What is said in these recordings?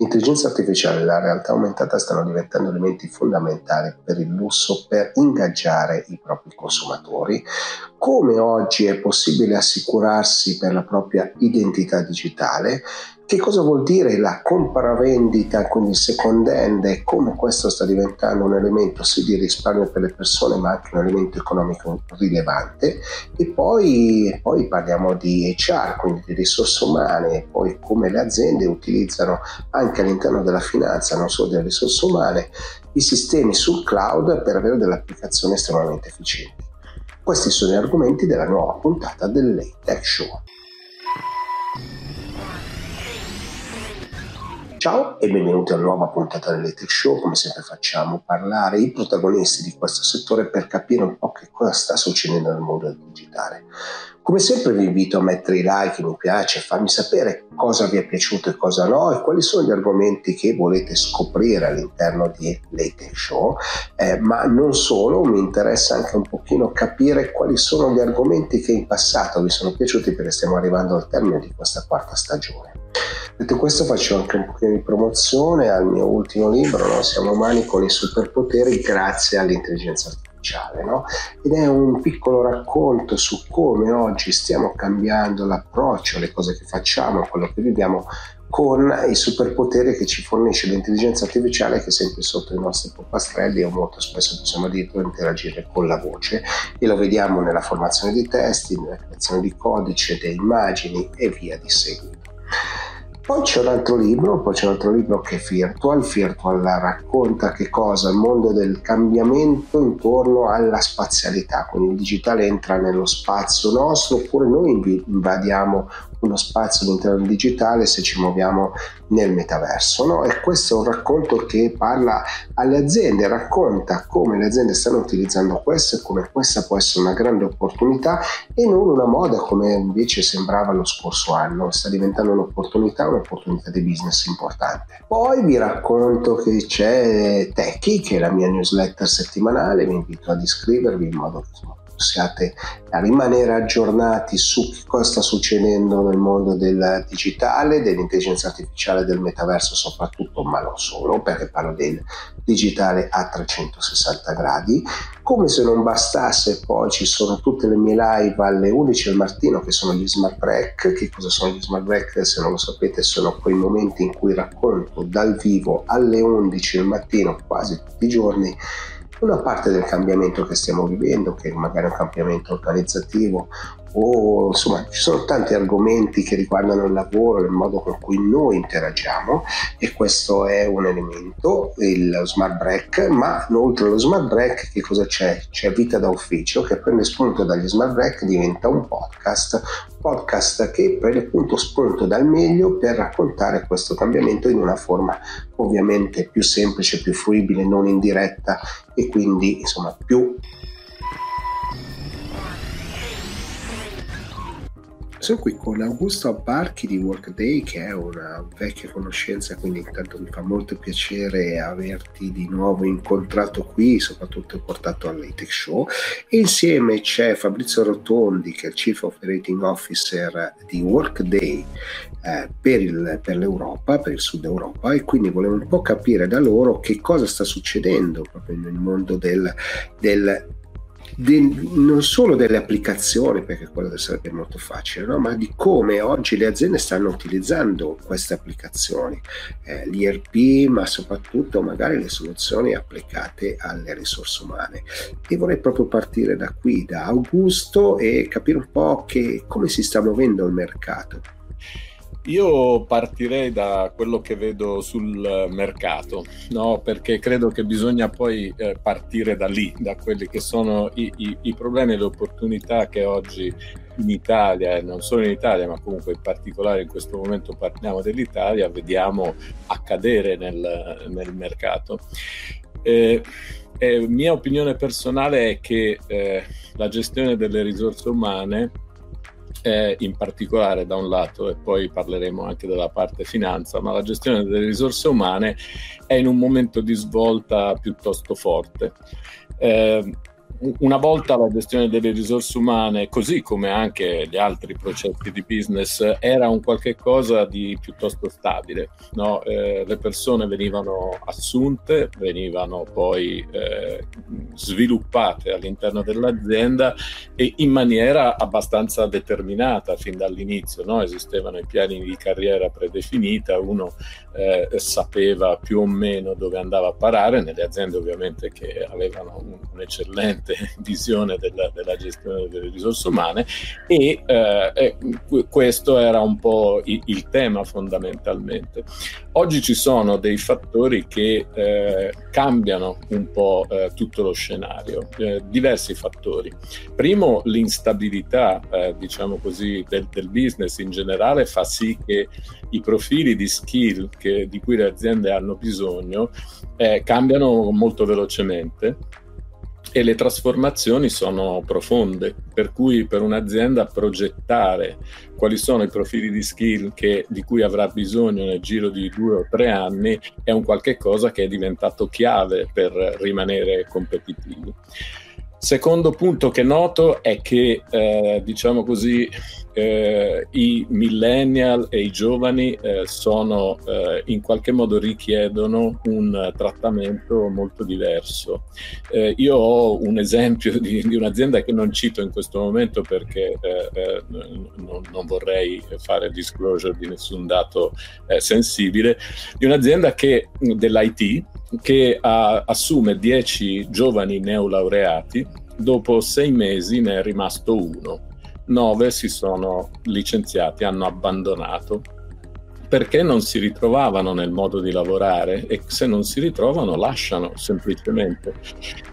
L'intelligenza artificiale e la realtà aumentata stanno diventando elementi fondamentali per il lusso per ingaggiare i propri consumatori. Come oggi è possibile assicurarsi per la propria identità digitale? Che cosa vuol dire la compravendita con il second hand e come questo sta diventando un elemento sì di risparmio per le persone ma anche un elemento economico rilevante e poi, poi parliamo di HR, quindi di risorse umane e poi come le aziende utilizzano anche all'interno della finanza, non solo delle risorse umane, i sistemi sul cloud per avere delle applicazioni estremamente efficienti. Questi sono gli argomenti della nuova puntata del Tech Show. Ciao e benvenuti a una nuova puntata del Tech Show. Come sempre facciamo parlare i protagonisti di questo settore per capire un po' che cosa sta succedendo nel mondo del digitale. Come sempre vi invito a mettere i like, mi piace, farmi sapere cosa vi è piaciuto e cosa no e quali sono gli argomenti che volete scoprire all'interno di Late Show, eh, ma non solo, mi interessa anche un pochino capire quali sono gli argomenti che in passato vi sono piaciuti perché stiamo arrivando al termine di questa quarta stagione. Detto questo faccio anche un pochino di promozione al mio ultimo libro, no? Siamo umani con i superpoteri grazie all'intelligenza artificiale. No? Ed è un piccolo racconto su come oggi stiamo cambiando l'approccio alle cose che facciamo, quello che viviamo con i superpoteri che ci fornisce l'intelligenza artificiale che è sempre sotto i nostri polpastrelli o molto spesso possiamo addirittura interagire con la voce e lo vediamo nella formazione di testi, nella creazione di codice, di immagini e via di seguito. Poi c'è un altro libro, poi c'è un altro libro che è Virtual. Virtual racconta che cosa? Il mondo del cambiamento intorno alla spazialità, quindi il digitale entra nello spazio nostro oppure noi invadiamo uno spazio all'interno del digitale se ci muoviamo nel metaverso. No? E questo è un racconto che parla alle aziende, racconta come le aziende stanno utilizzando questo e come questa può essere una grande opportunità e non una moda come invece sembrava lo scorso anno, sta diventando un'opportunità, un'opportunità di business importante. Poi vi racconto che c'è Techie, che è la mia newsletter settimanale, vi invito ad iscrivervi in modo che insomma, possiate rimanere aggiornati su che cosa sta succedendo nel mondo del digitale, dell'intelligenza artificiale, del metaverso soprattutto, ma non solo, perché parlo del digitale a 360 gradi. Come se non bastasse, poi ci sono tutte le mie live alle 11 del mattino che sono gli smart break. Che cosa sono gli smart break? Se non lo sapete, sono quei momenti in cui racconto dal vivo alle 11 del mattino, quasi tutti i giorni, una parte del cambiamento che stiamo vivendo, che magari è un cambiamento organizzativo o insomma ci sono tanti argomenti che riguardano il lavoro, il modo con cui noi interagiamo e questo è un elemento, il smart break, ma oltre allo smart break che cosa c'è? C'è vita da ufficio che prende spunto dagli smart break, diventa un podcast, podcast che prende appunto spunto dal meglio per raccontare questo cambiamento in una forma ovviamente più semplice, più fruibile, non in diretta e quindi insomma più Sono qui con Augusto Abbarchi di Workday, che è una vecchia conoscenza, quindi intanto mi fa molto piacere averti di nuovo incontrato qui, soprattutto portato all'Atech Show. E insieme c'è Fabrizio Rotondi, che è il Chief Operating Officer di Workday eh, per, il, per, l'Europa, per il Sud Europa, e quindi volevo un po' capire da loro che cosa sta succedendo proprio nel mondo del, del de, non solo delle applicazioni, perché quello sarebbe molto facile, no? ma di come oggi le aziende stanno utilizzando queste applicazioni, eh, l'IRP, ma soprattutto magari le soluzioni applicate alle risorse umane. E vorrei proprio partire da qui, da Augusto, e capire un po' che, come si sta muovendo il mercato. Io partirei da quello che vedo sul mercato, no? perché credo che bisogna poi eh, partire da lì, da quelli che sono i, i, i, problemi e le opportunità che oggi in Italia, e non solo in Italia, ma comunque in particolare in questo momento parliamo dell'Italia, vediamo accadere nel, nel mercato. Eh, eh, mia opinione personale è che eh, la gestione delle risorse umane eh, in particolare da un lato, e poi parleremo anche della parte finanza, ma la gestione delle risorse umane è in un momento di svolta piuttosto forte. Eh, una volta la gestione delle risorse umane, così come anche gli altri processi di business, era un qualche cosa di piuttosto stabile. No? Eh, le persone venivano assunte, venivano poi eh, sviluppate all'interno dell'azienda e in maniera abbastanza determinata fin dall'inizio. No? Esistevano i piani di carriera predefinita, uno eh, sapeva più o meno dove andava a parare, nelle aziende ovviamente che avevano un'eccellente visione della, della gestione delle risorse umane e eh, questo era un po' il, il, tema fondamentalmente. Oggi ci sono dei fattori che eh, cambiano un po' eh, tutto lo scenario, eh, diversi fattori. Primo, l'instabilità, eh, diciamo così, del, del business in generale fa sì che i profili di skill che, di cui le aziende hanno bisogno eh, cambiano molto velocemente e le trasformazioni sono profonde, per cui per un'azienda progettare quali sono i profili di skill che, di cui avrà bisogno nel giro di due o tre anni è un qualche cosa che è diventato chiave per rimanere competitivi. Secondo punto che noto è che, eh, diciamo così, eh, i millennial e i giovani eh, sono, eh, in qualche modo richiedono un trattamento molto diverso. Eh, io ho un esempio di, di, un'azienda che non cito in questo momento perché eh, non, non, vorrei fare disclosure di nessun dato sensibile, di un'azienda che, dell'IT che ha, assume 10 giovani neolaureati, dopo sei mesi ne è rimasto uno, nove si sono licenziati, hanno abbandonato perché non si ritrovavano nel modo di lavorare e se non si ritrovano lasciano semplicemente.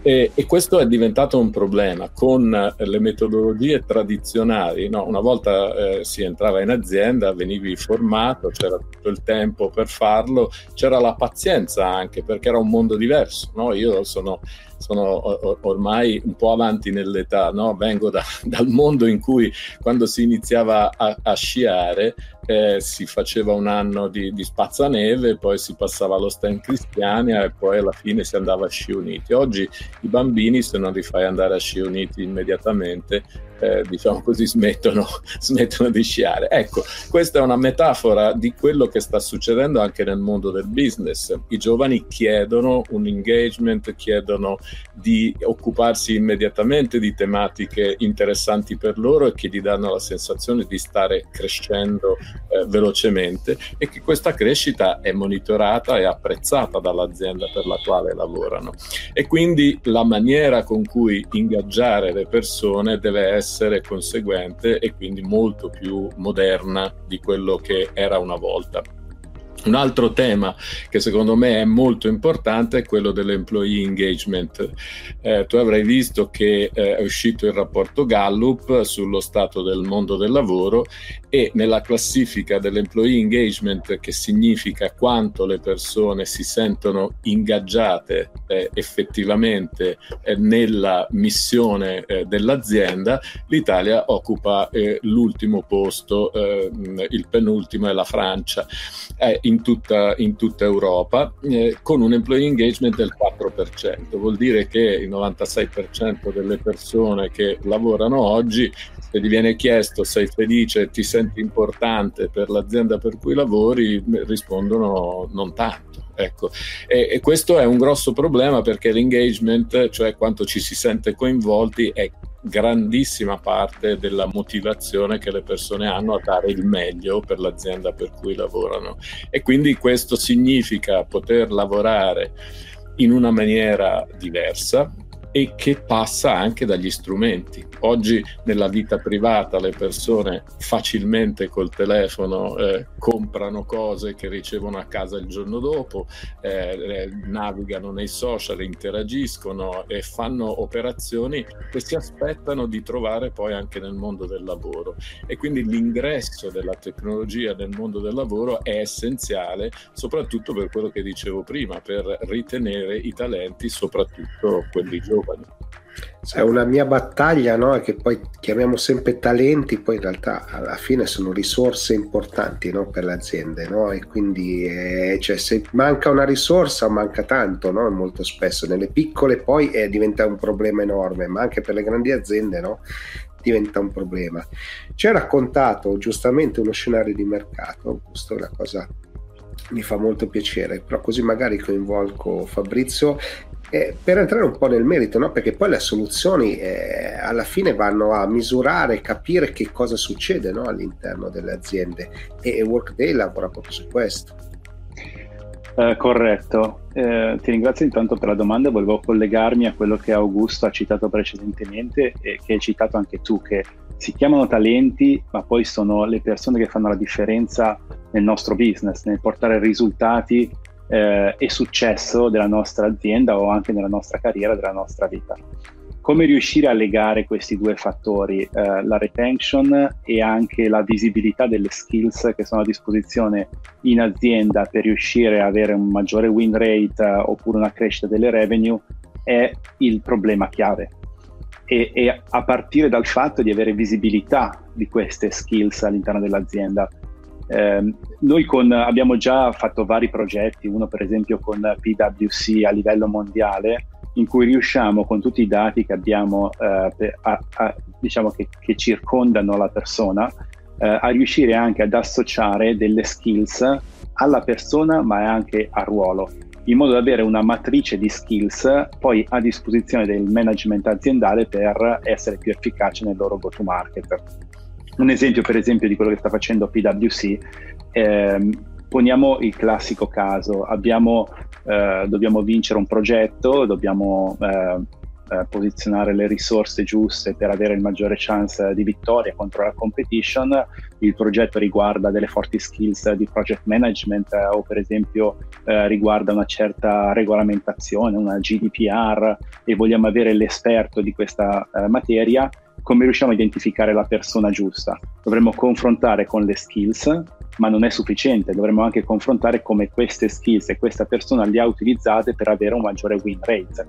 E, e questo è diventato un problema con le metodologie tradizionali. No? Una volta eh, si entrava in azienda, venivi formato, c'era tutto il tempo per farlo, c'era la pazienza anche perché era un mondo diverso. No? Io sono sono ormai un po' avanti nell'età, no? vengo da, dal mondo in cui quando si iniziava a, a sciare eh, si faceva un anno di, di, spazzaneve, poi si passava allo Stan Cristiania e poi alla fine si andava a Sci Uniti. Oggi i bambini, se non li fai andare a Sci Uniti immediatamente, eh, diciamo così, smettono, smettono, di sciare. Ecco, questa è una metafora di quello che sta succedendo anche nel mondo del business. I giovani chiedono un engagement, chiedono di occuparsi immediatamente di tematiche interessanti per loro e che gli danno la sensazione di stare crescendo eh, velocemente e che questa crescita è monitorata e apprezzata dall'azienda per la quale lavorano. E quindi la maniera con cui ingaggiare le persone deve essere conseguente e quindi molto più moderna di quello che era una volta. Un altro tema che secondo me è molto importante è quello dell'employee engagement. Eh, tu avrai visto che eh, è uscito il rapporto Gallup sullo stato del mondo del lavoro e nella classifica dell'employee engagement, che significa quanto le persone si sentono ingaggiate eh, effettivamente eh, nella missione eh, dell'azienda, l'Italia occupa eh, l'ultimo posto, il penultimo è la Francia in tutta, in tutta Europa, eh, con un employee engagement del 4%. Vuol dire che il 96% delle persone che lavorano oggi, se gli viene chiesto sei felice, ti senti importante per l'azienda per cui lavori, rispondono non tanto. Ecco. E, e, questo è un grosso problema perché l'engagement, cioè quanto ci si sente coinvolti, è grandissima parte della motivazione che le persone hanno a dare il meglio per l'azienda per cui lavorano. E quindi questo significa poter lavorare in una maniera diversa, e che passa anche dagli strumenti. Oggi nella vita privata le persone facilmente col telefono eh, comprano cose che ricevono a casa il giorno dopo, eh, navigano nei social, interagiscono e fanno operazioni che si aspettano di trovare poi anche nel mondo del lavoro. E quindi l'ingresso della tecnologia nel mondo del lavoro è essenziale, soprattutto per quello che dicevo prima, per ritenere i talenti, soprattutto quelli giovani. È una mia battaglia, no? Che poi chiamiamo sempre talenti, poi in realtà alla fine sono risorse importanti no? per le aziende, no? E quindi eh, cioè, se manca una risorsa manca tanto? Molto spesso nelle piccole poi eh, diventa un problema enorme, ma anche per le grandi aziende, diventa un problema. Ci ha raccontato giustamente uno scenario di mercato, questa è una cosa mi fa molto piacere, però così magari coinvolgo Fabrizio eh, per entrare un po' nel merito, no? perché poi le soluzioni eh, alla fine vanno a misurare capire che cosa succede no? all'interno delle aziende e, Workday lavora proprio su questo. Eh, corretto, eh, ti ringrazio intanto per la domanda, volevo collegarmi a quello che Augusto ha citato precedentemente e che hai citato anche tu, che si chiamano talenti, ma poi sono le persone che fanno la differenza nel nostro business, nel portare risultati eh, e successo della nostra azienda o anche nella nostra carriera, della nostra vita. Come riuscire a legare questi due fattori, eh, la retention e anche la visibilità delle skills che sono a disposizione in azienda per riuscire ad avere un maggiore win rate eh, oppure una crescita delle revenue, è il problema chiave. E, e a partire dal fatto di avere visibilità di queste skills all'interno dell'azienda, eh, noi con, abbiamo già fatto vari progetti, uno per esempio con PwC a livello mondiale, in cui riusciamo con tutti i dati che abbiamo, eh, a, a, diciamo che, che, circondano la persona, eh, a riuscire anche ad associare delle skills alla persona ma anche al ruolo, in modo da avere una matrice di skills poi a disposizione del management aziendale per essere più efficace nel loro go to market. Un esempio, per esempio, di quello che sta facendo PwC, ehm, poniamo il classico caso, abbiamo, eh, dobbiamo vincere un progetto, dobbiamo eh, eh, posizionare le risorse giuste per avere il maggiore chance di vittoria contro la competition, il progetto riguarda delle forti skills di project management eh, o per esempio eh, riguarda una certa regolamentazione, una GDPR e vogliamo avere l'esperto di questa eh, materia, come riusciamo a identificare la persona giusta? Dovremmo confrontare con le skills, ma non è sufficiente, dovremmo anche confrontare come queste skills e questa persona le ha utilizzate per avere un maggiore win rate.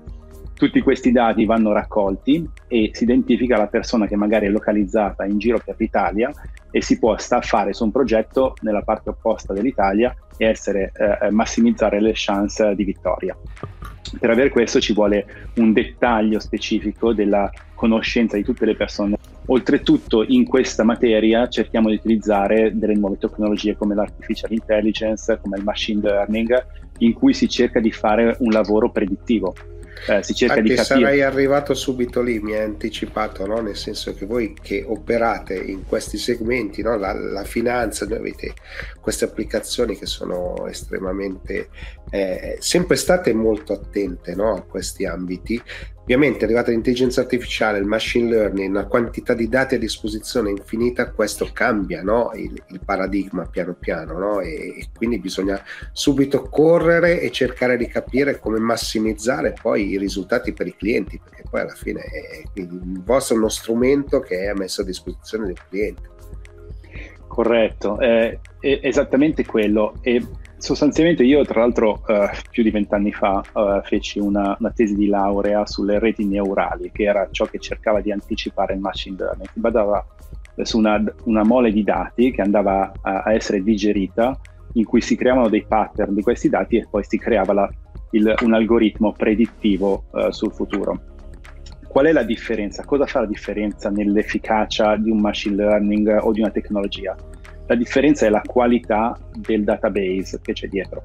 Tutti questi dati vanno raccolti e si identifica la persona che magari è localizzata in giro per l'Italia e si può staffare su un progetto nella parte opposta dell'Italia e essere, eh, massimizzare le chance di vittoria. Per avere questo ci vuole un dettaglio specifico della conoscenza di tutte le persone. Oltretutto in questa materia cerchiamo di utilizzare delle nuove tecnologie come l'artificial intelligence, come il machine learning, in cui si cerca di fare un lavoro predittivo eh, si cerca Anche di capire. sarei arrivato subito lì, mi hai anticipato, no? nel senso che voi che operate in questi segmenti, no? la, la, finanza, voi avete queste applicazioni che sono estremamente, eh, sempre state molto attente no? a questi ambiti, Ovviamente arrivata l'intelligenza artificiale, il machine learning, una quantità di dati a disposizione infinita, questo cambia no? il, il, paradigma piano piano no? e, e, quindi bisogna subito correre e cercare di capire come massimizzare poi i risultati per i clienti, perché poi alla fine è, il vostro è uno strumento che è messo a disposizione del cliente. Corretto, è, è esattamente quello. E sostanzialmente io tra l'altro uh, più di vent'anni fa uh, feci una, una, tesi di laurea sulle reti neurali, che era ciò che cercava di anticipare il machine learning. Si basava su una, una, mole di dati che andava a, a, essere digerita, in cui si creavano dei pattern di questi dati e poi si creava la, il, un algoritmo predittivo uh, sul futuro. Qual è la differenza? Cosa fa la differenza nell'efficacia di un machine learning o di una tecnologia? La differenza è la qualità del database che c'è dietro.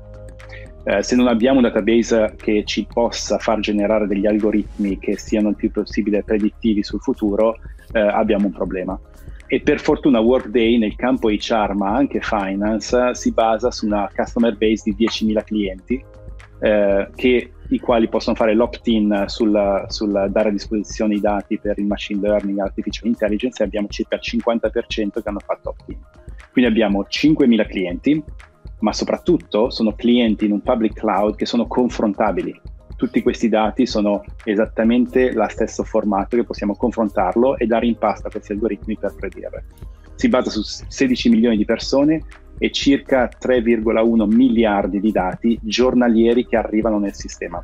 Eh, se non abbiamo un database che ci possa far generare degli algoritmi che siano il più possibile predittivi sul futuro, eh, abbiamo un problema. E per fortuna Workday nel campo HR, ma anche finance, si basa su una customer base di 10.000 clienti, eh, che, i quali possono fare l'opt-in sul, sul, dare a disposizione i dati per il machine learning artificial intelligence e abbiamo circa il 50% che hanno fatto opt-in. Quindi abbiamo 5.000 clienti, ma soprattutto sono clienti in un public cloud che sono confrontabili. Tutti questi dati sono esattamente lo stesso formato che possiamo confrontarlo e dare in pasta a questi algoritmi per predire. Si basa su 16 milioni di persone e circa 3,1 miliardi di dati giornalieri che arrivano nel sistema.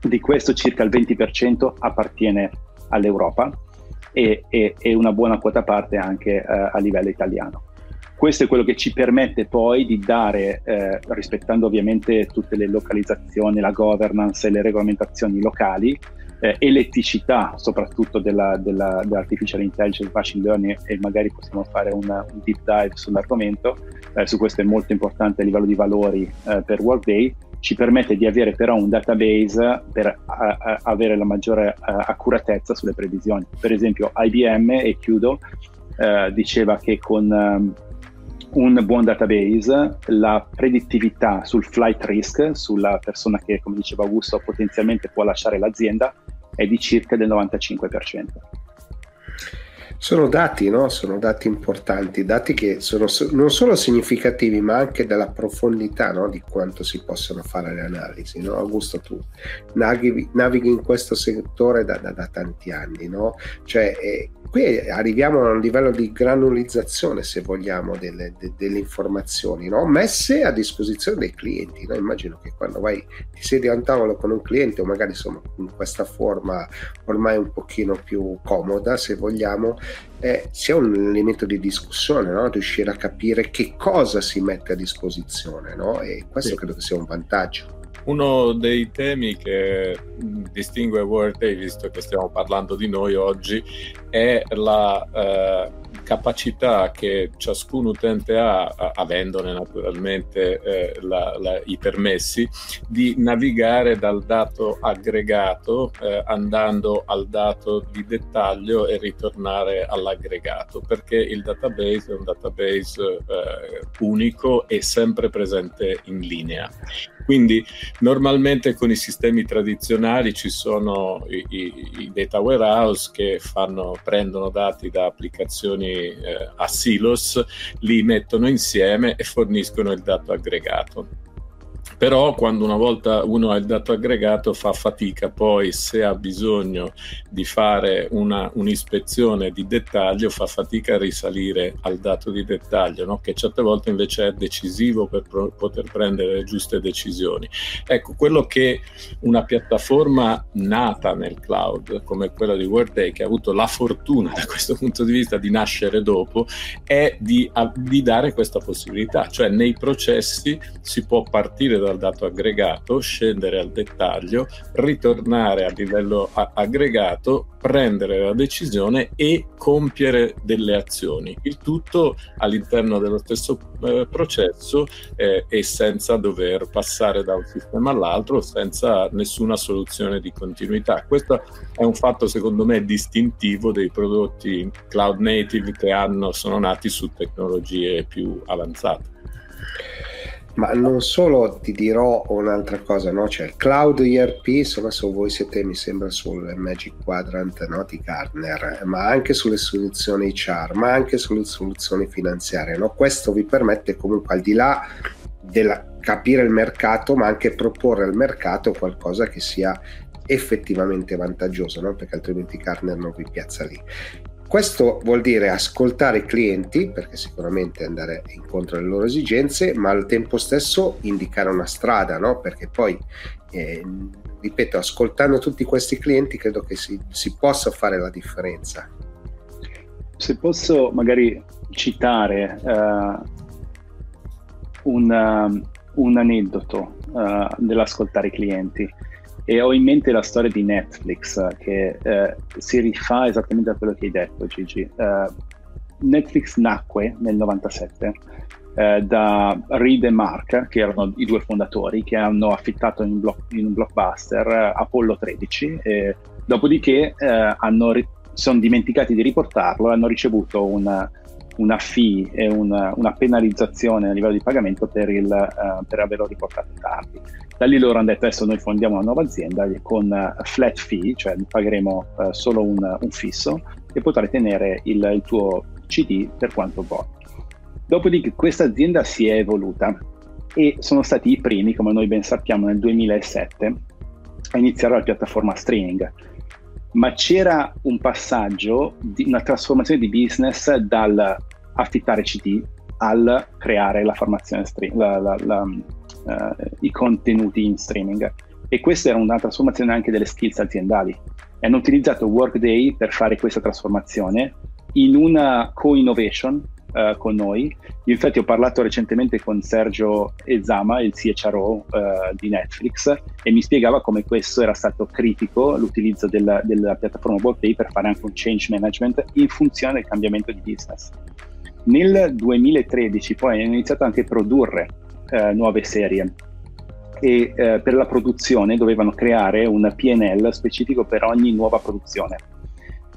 Di questo circa il 20% appartiene all'Europa e, e, e una buona quota parte anche eh, a livello italiano. Questo è quello che ci permette poi di dare, eh, rispettando ovviamente tutte le localizzazioni, la governance e le regolamentazioni locali, eh, elettricità soprattutto della, della, dell'artificial intelligence, machine learning e magari possiamo fare una, un deep dive sull'argomento, eh, su questo è molto importante a livello di valori eh, per Workday, ci permette di avere però un database per a, a avere la maggiore uh, accuratezza sulle previsioni. Per esempio IBM e Chiudo uh, diceva che con um, un buon database la predittività sul flight risk, sulla persona che, come diceva Augusto, potenzialmente può lasciare l'azienda, è di circa del 95%. Sono dati, no? sono dati importanti, dati che sono non solo significativi ma anche della profondità no? di quanto si possono fare le analisi. No? Augusto, tu navighi, navighi in questo settore da, da, da tanti anni, cioè, eh, qui arriviamo a un livello di granulizzazione, se vogliamo, delle, de, delle informazioni messe a disposizione dei clienti. No? Immagino che quando vai, ti siedi a un tavolo con un cliente, o magari insomma in questa forma ormai un pochino più comoda, se vogliamo, eh, sia un elemento di discussione, no? riuscire a capire che cosa si mette a disposizione, e questo sì. credo che sia un vantaggio. Uno dei temi che distingue Workday, visto che stiamo parlando di noi oggi, è la eh, capacità che ciascun utente ha, avendone naturalmente eh, la, la, i permessi, di navigare dal dato aggregato eh, andando al dato di dettaglio e ritornare all'aggregato, perché il database è un database eh, unico e sempre presente in linea. Quindi normalmente con i sistemi tradizionali ci sono i, i, i data warehouse che fanno, prendono dati da applicazioni eh, a silos, li mettono insieme e forniscono il dato aggregato però quando una volta uno ha il dato aggregato fa fatica poi se ha bisogno di fare una, un'ispezione di dettaglio fa fatica a risalire al dato di dettaglio no? che certe volte invece è decisivo per pro- poter prendere le giuste decisioni ecco quello che una piattaforma nata nel cloud come quella di Workday che ha avuto la fortuna da questo punto di vista di nascere dopo è di, di dare questa possibilità cioè nei processi si può partire da dal dato aggregato, scendere al dettaglio, ritornare a livello a- aggregato, prendere la decisione e compiere delle azioni. Il tutto all'interno dello stesso eh, processo eh, e senza dover passare da un sistema all'altro, senza nessuna soluzione di continuità. Questo è un fatto secondo me distintivo dei prodotti cloud native che hanno, sono nati su tecnologie più avanzate. Ma non solo ti dirò un'altra cosa, no? Cioè il cloud ERP, insomma, se voi siete, mi sembra, sul Magic Quadrant no? di Gartner, ma anche sulle soluzioni HR, ma anche sulle soluzioni finanziarie, no? Questo vi permette comunque, al di là del capire il mercato, ma anche proporre al mercato qualcosa che sia effettivamente vantaggioso, no? perché altrimenti Gartner non vi piazza lì. Questo vuol dire ascoltare i clienti, perché sicuramente andare incontro alle loro esigenze, ma al tempo stesso indicare una strada, no? perché poi, eh, ripeto, ascoltando tutti questi clienti credo che si, si possa fare la differenza. Se posso magari citare uh, un, uh, un, aneddoto uh, dell'ascoltare i clienti e ho in mente la storia di Netflix che eh, si rifà esattamente a quello che hai detto Gigi. Uh, Netflix nacque nel 97 eh, da Reed e Mark, che erano i due fondatori, che hanno affittato in, block, in un blockbuster eh, Apollo 13, e dopodiché eh, hanno, sono dimenticati di riportarlo e hanno ricevuto una, una fee e una, una, penalizzazione a livello di pagamento per, il, uh, per averlo riportato tardi. Da lì loro hanno detto adesso noi fondiamo una nuova azienda con uh, flat fee, cioè pagheremo uh, solo un, un, fisso e potrai tenere il, il tuo CD per quanto vuoi. Dopodiché questa azienda si è evoluta e sono stati i primi, come noi ben sappiamo, nel 2007 a iniziare la piattaforma streaming ma c'era un passaggio, di, una trasformazione di business dal affittare CD al creare la formazione stream, la, la, la, uh, i contenuti in streaming. E questa era una trasformazione anche delle skills aziendali. E hanno utilizzato Workday per fare questa trasformazione in una co-innovation uh, con noi. Io infatti ho parlato recentemente con Sergio Ezama, il CHRO uh, eh, di Netflix, e mi spiegava come questo era stato critico, l'utilizzo della, della piattaforma Workday per fare anche un change management in funzione del cambiamento di business. Nel 2013 poi hanno iniziato anche a produrre uh, nuove serie e per la produzione dovevano creare un PNL specifico per ogni nuova produzione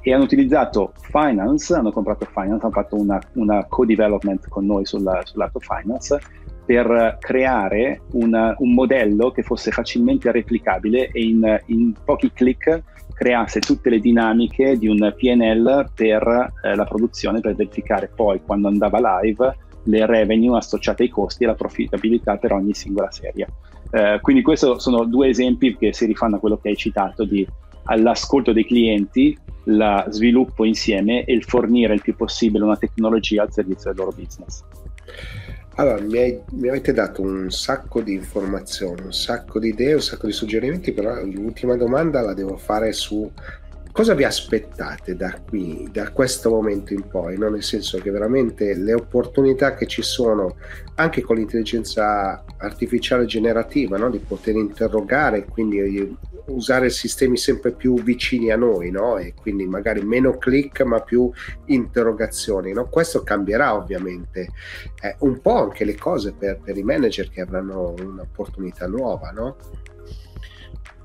e hanno utilizzato Finance, hanno comprato Finance, hanno fatto una, una co-development con noi sulla, sul lato Finance per creare una, un modello che fosse facilmente replicabile e in, in, pochi clic creasse tutte le dinamiche di un PNL per eh, la produzione per verificare poi quando andava live le revenue associate ai costi e la profittabilità per ogni singola serie. Eh, quindi questi sono due esempi che si rifanno a quello che hai citato di all'ascolto dei clienti, la sviluppo insieme e il fornire il più possibile una tecnologia al servizio del loro business. Allora, mi, hai, mi, avete dato un sacco di informazioni, un sacco di idee, un sacco di suggerimenti, però l'ultima domanda la devo fare su cosa vi aspettate da qui, da questo momento in poi, no? nel senso che veramente le opportunità che ci sono anche con l'intelligenza artificiale generativa, no? di poter interrogare, quindi usare sistemi sempre più vicini a noi, no? e quindi magari meno click ma più interrogazioni. No? Questo cambierà ovviamente eh, un po' anche le cose per, per i manager che avranno un'opportunità nuova. No?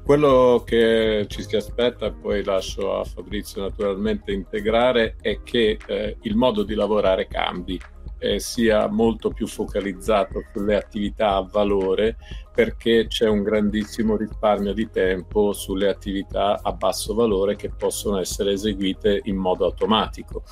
Quello che ci si aspetta, poi lascio a Fabrizio naturalmente integrare, è che eh, il modo di lavorare cambi eh, sia molto più focalizzato sulle attività a valore perché c'è un grandissimo risparmio di tempo sulle attività a basso valore che possono essere eseguite in modo automatico.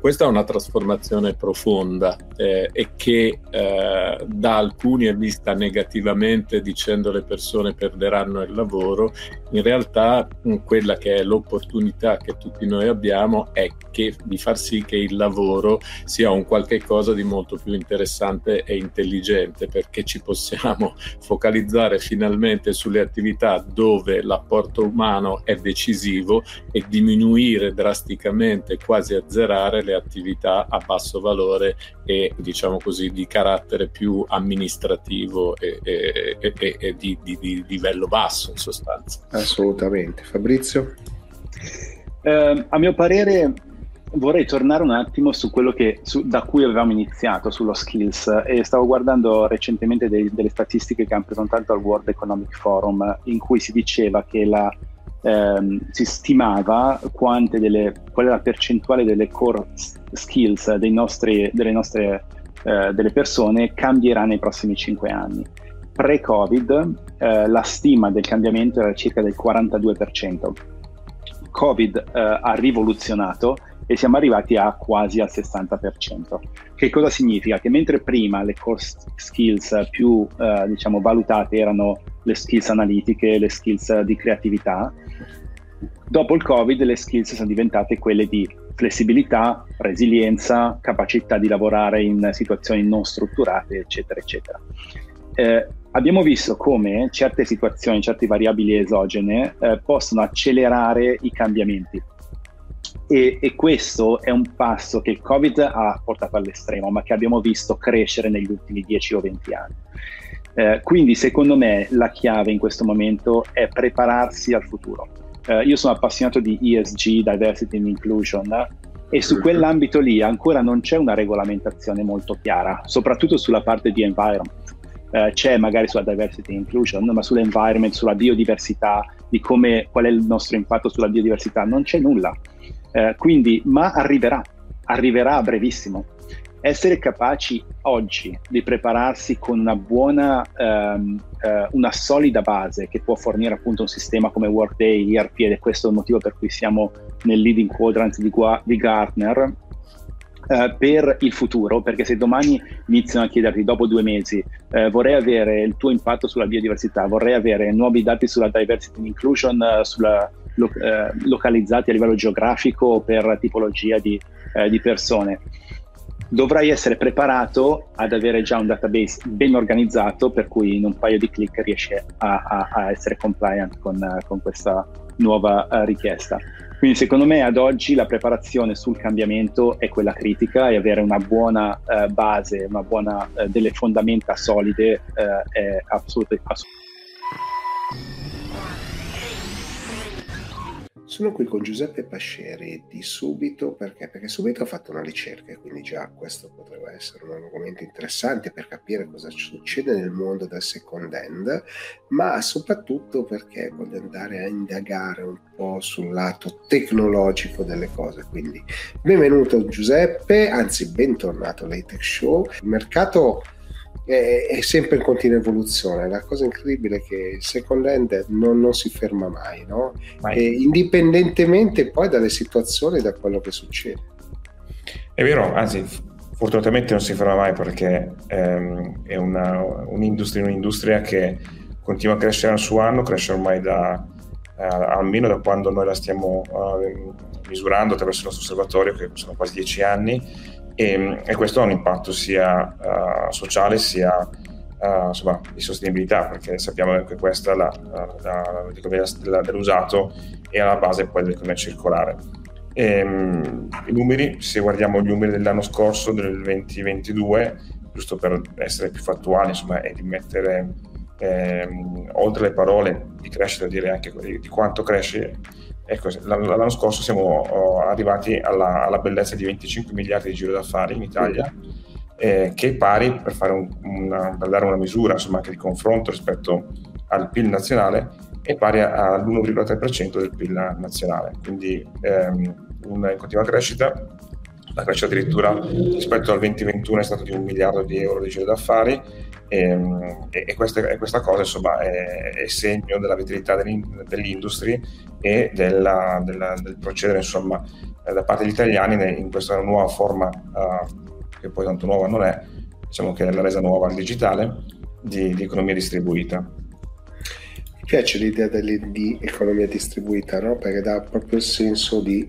Questa è una trasformazione profonda eh, e che eh, da alcuni è vista negativamente dicendo le persone perderanno il lavoro, in realtà quella che è l'opportunità che tutti noi abbiamo è che, di far sì che il lavoro sia un qualche cosa di molto più interessante e intelligente perché ci possiamo focalizzare focalizzare finalmente sulle attività dove l'apporto umano è decisivo e diminuire drasticamente, quasi azzerare le attività a basso valore e diciamo così di carattere più amministrativo e, e, e, e di, di, di livello basso in sostanza. Assolutamente. Fabrizio? Eh, a mio parere vorrei tornare un attimo su quello che, su, da cui avevamo iniziato, sullo skills, e stavo guardando recentemente dei, delle statistiche che hanno presentato al World Economic Forum, in cui si diceva che la, ehm, si stimava delle, qual è la percentuale delle core skills nostri, delle nostre eh, delle persone cambierà nei prossimi cinque anni. Pre-Covid eh, la stima del cambiamento era circa del 42%. Covid eh, ha rivoluzionato e siamo arrivati a quasi al 60%. Che cosa significa? Che mentre prima le core skills più eh, diciamo, valutate erano le skills analitiche, le skills di creatività, dopo il Covid le skills sono diventate quelle di flessibilità, resilienza, capacità di lavorare in situazioni non strutturate, eccetera, eccetera. Eh, abbiamo visto come certe situazioni, certe variabili esogene eh, possono accelerare i cambiamenti e, e, questo è un passo che il Covid ha portato all'estremo, ma che abbiamo visto crescere negli ultimi 10 o 20 anni. Eh, quindi secondo me la chiave in questo momento è prepararsi al futuro. Eh, io sono appassionato di ESG, Diversity and Inclusion, e su quell'ambito lì ancora non c'è una regolamentazione molto chiara, soprattutto sulla parte di environment. Eh, c'è magari sulla diversity and inclusion, ma sull'environment, sulla biodiversità, di come, qual è il nostro impatto sulla biodiversità, non c'è nulla. Eh, quindi, ma arriverà, arriverà a brevissimo. Essere capaci oggi di prepararsi con una buona, ehm, eh, una solida base che può fornire appunto un sistema come Workday, ERP, ed è questo il motivo per cui siamo nel leading quadrant di, Gua- di Gartner, Uh, per il futuro, perché se domani iniziano a chiederti dopo due mesi uh, vorrei avere il tuo impatto sulla biodiversità, vorrei avere nuovi dati sulla diversity and inclusion, uh, sulla lo, eh, localizzati a livello geografico per tipologia di, eh, di persone. Dovrai essere preparato ad avere già un database ben organizzato per cui in un paio di clic riesci a, a, a essere compliant con, con questa nuova uh, richiesta. Quindi secondo me ad oggi la preparazione sul cambiamento è quella critica e avere una buona uh, base, una buona, uh, delle fondamenta solide è assolutamente assolut- Sono qui con Giuseppe Pasceri di Subito perché? Perché Subito ha fatto una ricerca e quindi già questo potrebbe essere un argomento interessante per capire cosa succede nel mondo del second hand, ma soprattutto perché voglio andare a indagare un po' sul lato tecnologico delle cose. Quindi benvenuto Giuseppe, anzi bentornato all'Atech Show. Il mercato è, è, sempre in continua evoluzione. La cosa incredibile è che il second hand non, non si ferma mai, no? indipendentemente poi dalle situazioni e da quello che succede. È vero, anzi, fortunatamente non si ferma mai perché ehm, è una, un'industria, un'industria che continua a crescere anno su anno, cresce ormai da eh, almeno da quando noi la stiamo uh, misurando attraverso il nostro osservatorio, che sono quasi dieci anni e, e questo ha un impatto sia uh, sociale sia uh, insomma, di sostenibilità, perché sappiamo che questa è la, la, la, dell'usato e alla base poi dell'economia circolare. E, um, I numeri, se guardiamo gli numeri dell'anno scorso, del 2022, giusto per essere più fattuali, insomma, e di mettere ehm, oltre le parole di crescita, dire anche di, di quanto cresce Ecco, l'anno scorso siamo oh, arrivati alla, alla, bellezza di 25 miliardi di giro d'affari in Italia, eh, che è pari, per, un, una, per, dare una misura insomma, anche di confronto rispetto al PIL nazionale, è pari all'1,3% del PIL nazionale. Quindi ehm, in continua crescita, la crescita addirittura rispetto al 2021 è stata di un miliardo di euro di giro d'affari e, e, questa, e, questa, cosa insomma è, è segno della vitalità dell'industria e della, della, del procedere insomma da parte degli italiani in questa nuova forma uh, che poi tanto nuova non è diciamo che è la resa nuova al digitale di, di economia distribuita mi piace l'idea delle, di economia distribuita no? perché dà proprio il senso di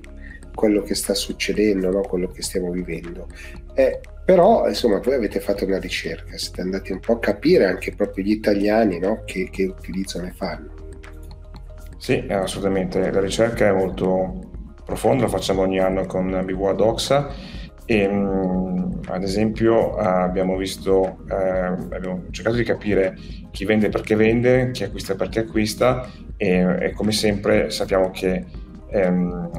quello che sta succedendo, no? quello che stiamo vivendo. Eh, però, insomma, voi avete fatto una ricerca, siete andati un po' a capire anche proprio gli italiani no? che, che utilizzo ne fanno. Sì, assolutamente. La ricerca è molto profonda, la facciamo ogni anno con BWA Doxa e mm, ad esempio abbiamo visto, eh, abbiamo cercato di capire chi vende perché vende, chi acquista perché acquista e, e come sempre sappiamo che ehm,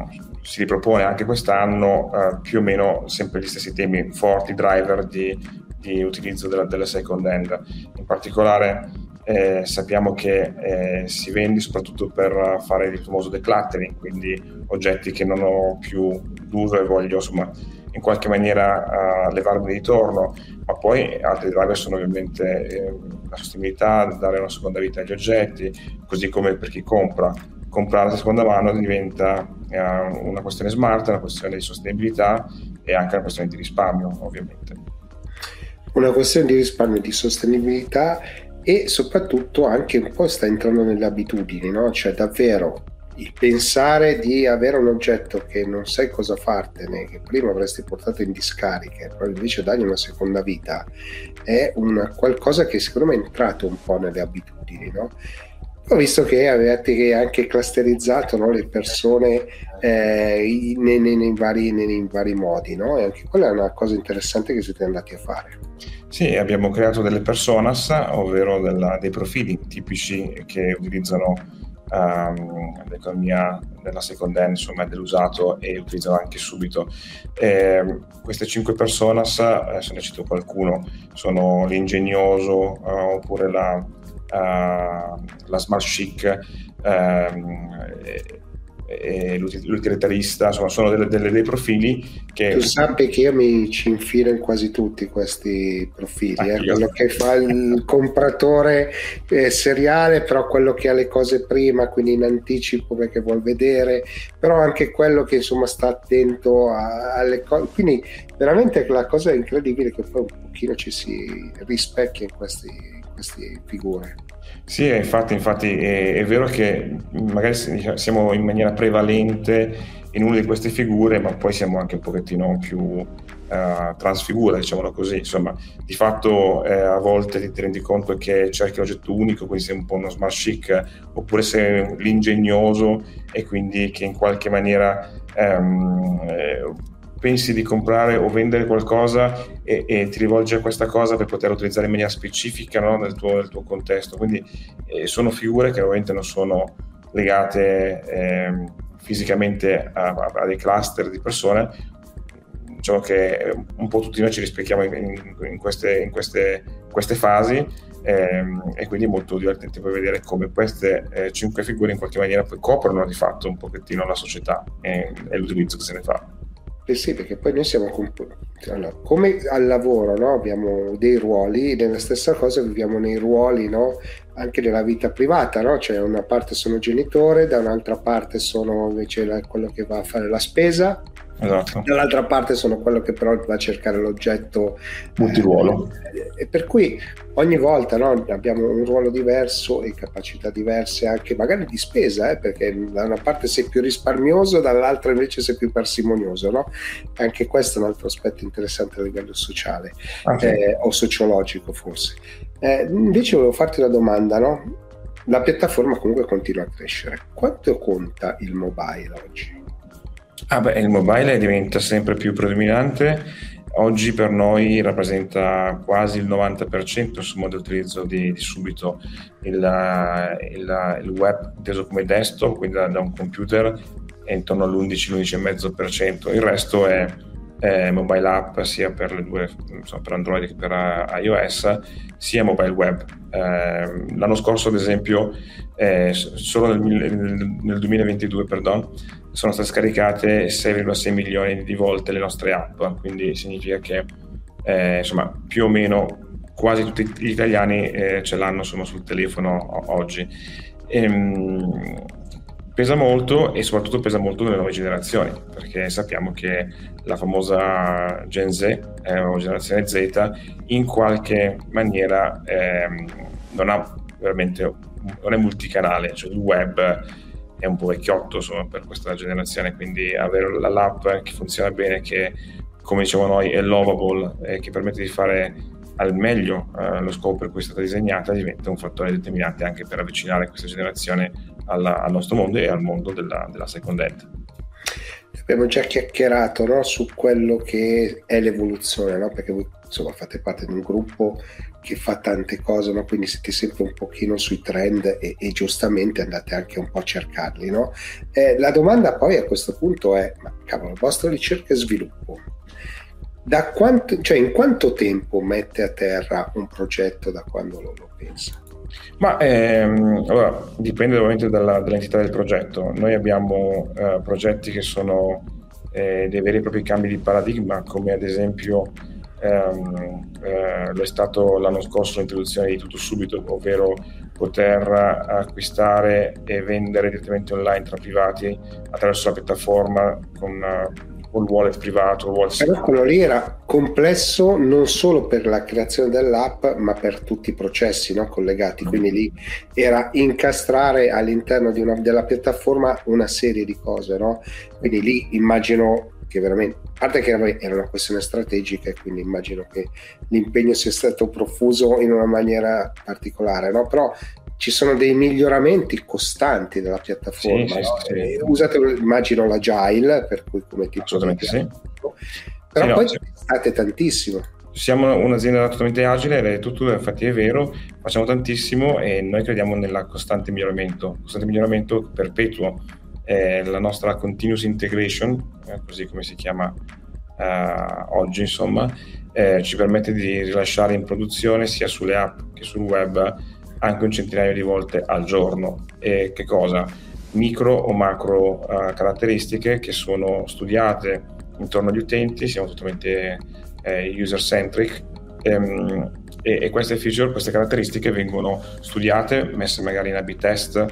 si ripropone anche quest'anno eh, più o meno sempre gli stessi temi forti driver di, di utilizzo della, della, second hand. In particolare eh, sappiamo che eh, si vende soprattutto per fare il famoso decluttering, quindi oggetti che non ho più d'uso e voglio insomma in qualche maniera uh, levarmi di torno, ma poi altri driver sono ovviamente eh, la sostenibilità, dare una seconda vita agli oggetti, così come per chi compra comprare la seconda mano diventa eh, una questione smart, una questione di sostenibilità e anche una questione di risparmio, ovviamente. Una questione di risparmio e di sostenibilità e soprattutto anche un po' sta entrando nelle abitudini, no? Cioè davvero il pensare di avere un oggetto che non sai cosa fartene, che prima avresti portato in discarica poi invece dargli una seconda vita, è una, qualcosa che secondo me è entrato un po' nelle abitudini, no? Ho visto che avete anche clusterizzato no, le persone eh, nei, nei, vari, nei, vari, modi, no? E anche quella è una cosa interessante che siete andati a fare. Sì, abbiamo creato delle personas, ovvero della, dei profili tipici che utilizzano um, l'economia della second hand, insomma, dell'usato e utilizzano anche subito. Eh, queste cinque personas, eh, se ne cito qualcuno, sono l'ingegnoso uh, oppure la la smart chic um, e, e l'utilitarista, insomma sono delle, delle, dei profili che... Tu sappi che io mi ci infilo in quasi tutti questi profili, eh? quello che fa il compratore eh, seriale, però quello che ha le cose prima, quindi in anticipo perché vuol vedere, però anche quello che insomma sta attento a, alle cose, quindi veramente la cosa incredibile che poi un pochino ci si rispecchia in questi queste figure. Sì, infatti, infatti è, è, vero che magari siamo in maniera prevalente in una di queste figure, ma poi siamo anche un pochettino più uh, trasfigura, diciamolo così. Insomma, di fatto eh, a volte ti rendi conto che cerchi l'oggetto unico, quindi sei un po' uno smart chic, oppure sei l'ingegnoso e quindi che in qualche maniera um, eh, pensi di comprare o vendere qualcosa e, e, ti rivolgi a questa cosa per poter utilizzare in maniera specifica no, nel, tuo, nel, tuo, contesto. Quindi eh, sono figure che ovviamente non sono legate eh, fisicamente a, a, dei cluster di persone. Diciamo che un po' tutti noi ci rispecchiamo in, in, in, queste, in queste, queste, fasi ehm, e quindi è molto divertente poi vedere come queste eh, cinque figure in qualche maniera poi coprono di fatto un pochettino la società e, e l'utilizzo che se ne fa. Eh sì, perché poi noi siamo comp- allora, come al lavoro, no? abbiamo dei ruoli, nella stessa cosa viviamo nei ruoli no? anche nella vita privata, no? cioè una parte sono genitore, da un'altra parte sono invece quello che va a fare la spesa, Esatto. Dall'altra parte sono quello che però va a cercare l'oggetto multiruolo. Eh, e per cui ogni volta no, abbiamo un ruolo diverso e capacità diverse anche magari di spesa, eh, perché da una parte sei più risparmioso, dall'altra invece sei più parsimonioso. No? Anche questo è un altro aspetto interessante a livello sociale okay. eh, o sociologico forse. Eh, invece volevo farti una domanda, no? La piattaforma comunque continua a crescere. Quanto conta il mobile oggi? Ah beh, il mobile diventa sempre più predominante. Oggi per noi rappresenta quasi il 90% insomma, dell'utilizzo di, di subito il, il, il, web inteso come desktop, quindi da, da un computer, è intorno all'11-11,5%. Il resto è, è, mobile app sia per due, insomma, per Android che per iOS, sia mobile web. Eh, l'anno scorso, ad esempio, eh, solo nel, nel 2022, perdon, sono state scaricate 6,6 milioni di volte le nostre app, quindi significa che eh, insomma più o meno quasi tutti gli italiani eh, ce l'hanno insomma, sul telefono oggi. Ehm, pesa molto e soprattutto pesa molto nelle nuove generazioni, perché sappiamo che la famosa Gen Z eh, o generazione Z in qualche maniera ehm, non veramente non è multicanale, cioè il web è un po' vecchiotto insomma, per questa generazione, quindi avere la l'app che funziona bene, che come diciamo noi è lovable e che permette di fare al meglio eh, lo scopo per cui è stata disegnata, diventa un fattore determinante anche per avvicinare questa generazione alla, al nostro mondo e al mondo della, della second hand. Abbiamo già chiacchierato no, su quello che è l'evoluzione, no? perché voi insomma, fate parte di un gruppo che fa tante cose, no? quindi siete sempre un pochino sui trend e, e giustamente andate anche un po' a cercarli. No? Eh, la domanda poi a questo punto è, ma cavolo, vostra ricerca e sviluppo, da quanto, cioè in quanto tempo mette a terra un progetto da quando lo, lo pensa? Ma ehm, allora, dipende ovviamente dalla, dall'entità del progetto. Noi abbiamo eh, progetti che sono eh, dei veri e propri cambi di paradigma, come ad esempio ehm, eh, lo è stato l'anno scorso l'introduzione di tutto subito, ovvero poter acquistare e vendere direttamente online tra privati attraverso la piattaforma con o il wallet privato. Wallet Però quello lì era complesso non solo per la creazione dell'app, ma per tutti i processi no, collegati. Mm. Quindi lì era incastrare all'interno una, della piattaforma una serie di cose. No? Quindi lì immagino che veramente, a parte che era una questione strategica e quindi immagino che l'impegno sia stato profuso in una maniera particolare, no? però ci sono dei miglioramenti costanti della piattaforma. Sì, no? sì, sì. Usate, immagino, l'agile, per cui come tipo Assolutamente sì. Però poi no, state tantissimo. Siamo un'azienda totalmente agile, è tutto infatti è vero, facciamo tantissimo e noi crediamo nel costante miglioramento, costante miglioramento perpetuo. Eh, la nostra continuous integration, eh, così come si chiama eh, oggi, insomma, eh, ci permette di rilasciare in produzione sia sulle app che sul web anche un centinaio di volte al giorno. E che cosa? Micro o macro uh, caratteristiche che sono studiate intorno agli utenti, siamo totalmente eh, user centric ehm, e, e, queste feature, queste caratteristiche vengono studiate, messe magari in A-B test